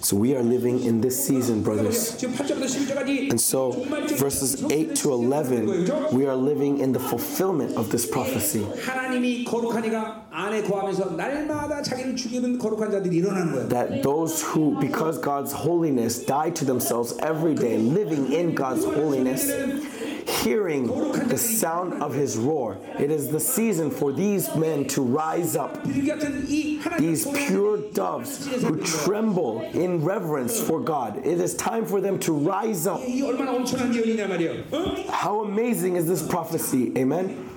So we are living in this season, brothers. And so, verses 8 to 11, we are living in the fulfillment of this prophecy. That those who, because God's holiness, die to themselves every day, living in God's holiness hearing the sound of his roar. It is the season for these men to rise up. These pure doves who tremble in reverence for God. It is time for them to rise up. How amazing is this prophecy? Amen.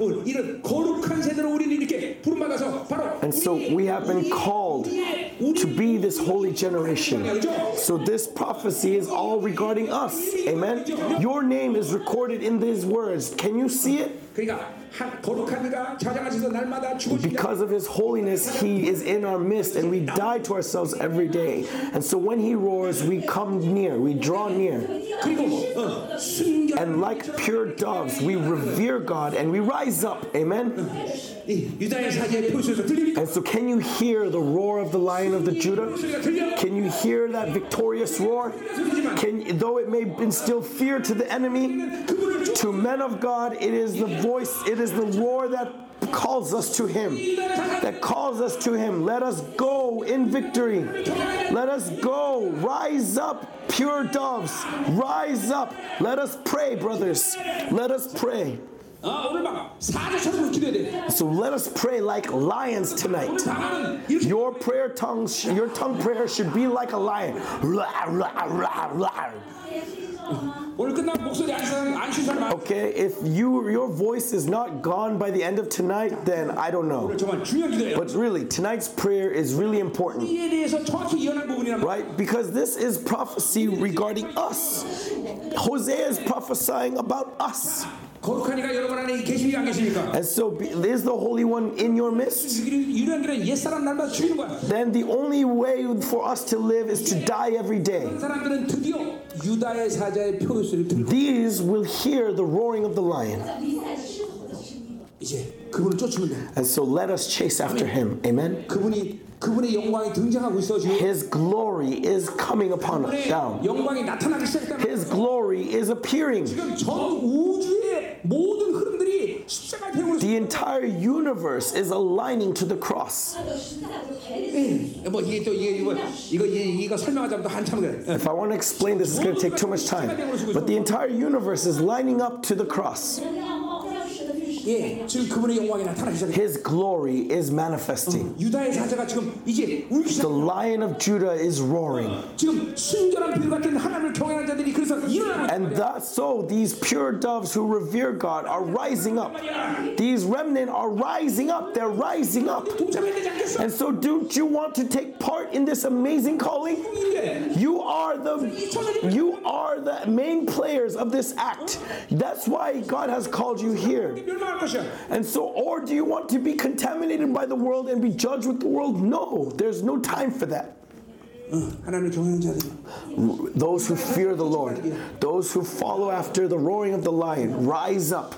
And so we have been called to be this holy generation. So this prophecy is all regarding us. Amen. Your name is recorded in these words. Can you see it? Because of his holiness, he is in our midst, and we die to ourselves every day. And so when he roars, we come near, we draw near. And like pure doves, we revere God and we rise up. Amen? And so, can you hear the roar of the lion of the Judah? Can you hear that victorious roar? Can, though it may instill fear to the enemy, to men of God, it is the voice, it is the roar that calls us to Him, that calls us to Him. Let us go in victory. Let us go. Rise up, pure doves. Rise up. Let us pray, brothers. Let us pray. So let us pray like lions tonight. Your prayer tongues, your tongue prayer should be like a lion. Okay, if you your voice is not gone by the end of tonight, then I don't know. But really, tonight's prayer is really important. Right? Because this is prophecy regarding us. Hosea is prophesying about us. And so there's the Holy One in your midst. Then the only way for us to live is to die every day. These will hear the roaring of the lion. And so let us chase after him. Amen. His glory is coming upon us down. His glory is appearing. The entire universe is aligning to the cross. If I want to explain this, it's going to take too much time. But the entire universe is lining up to the cross. 예, 지금 그분의 영광이 나타나기 시작해. His glory is manifesting. 유다의 사자가 지금 이제 울기 The 시작. lion of Judah is roaring. 지금 순결한 비유 같은 하나님을 경외하는 자들이 그래서 일어나고 있단 And 말이야. that so these pure doves who revere God are rising up. These remnant are rising up. They're rising up. 동참해야 되지 않겠어? And so don't you want to take part in this amazing calling? 이게 You are the you are the main players of this act. That's why God has called you here. And so, or do you want to be contaminated by the world and be judged with the world? No, there's no time for that. Those who fear the Lord, those who follow after the roaring of the lion, rise up.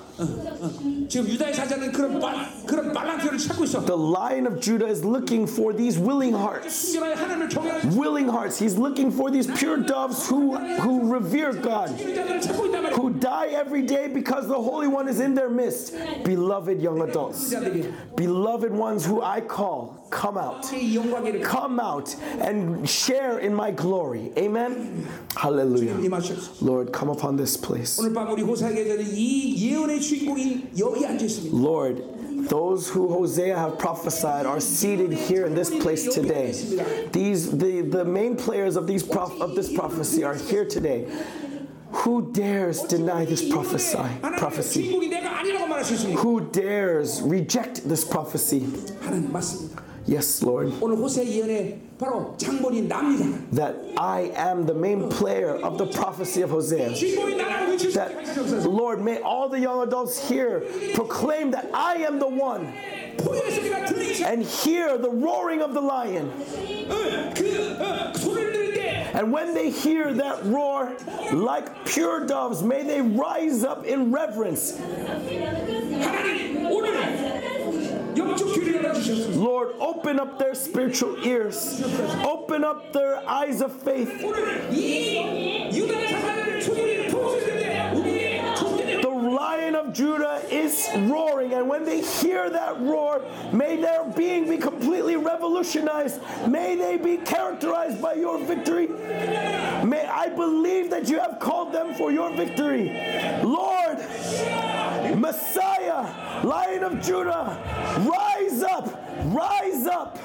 지금 유다의 사자는 그런 말 그런 말랑표를 찾고 있어. The lion of Judah is looking for these willing hearts. 순결하게 하나님을 경외하는 Willing hearts. He's looking for these pure doves who who revere God. 자들을 찾고 있단 말이야. who die every day because the Holy One is in their midst. Beloved young adults, 자들이 beloved ones who I call, come out. 이 영광을 Come out and share in my glory. Amen. Hallelujah. 임하시옵소서. Lord, come upon this place. Lord, those who Hosea have prophesied are seated here in this place today. These the, the main players of these prof, of this prophecy are here today. Who dares deny this prophecy? prophecy? Who dares reject this prophecy? 하나님 맞습니다. Yes, Lord. 오늘 호세 예언의 바로 장본인 납니다. That I am the main player of the prophecy of Hosea. 주인공이 나라고 외칠 수 That, 있게 하시옵소서. Lord, may all the young adults here proclaim that I am the one 포효의 소리가 들리기 시작. and hear the roaring of the lion. 어, 그 어, 소리를 들을 때 And when they hear that roar, like pure doves, may they rise up in reverence. Lord, open up their spiritual ears, open up their eyes of faith lion of Judah is roaring. And when they hear that roar, may their being be completely revolutionized. May they be characterized by your victory. May I believe that you have called them for your victory. Lord, Messiah, Lion of Judah, rise up, rise up.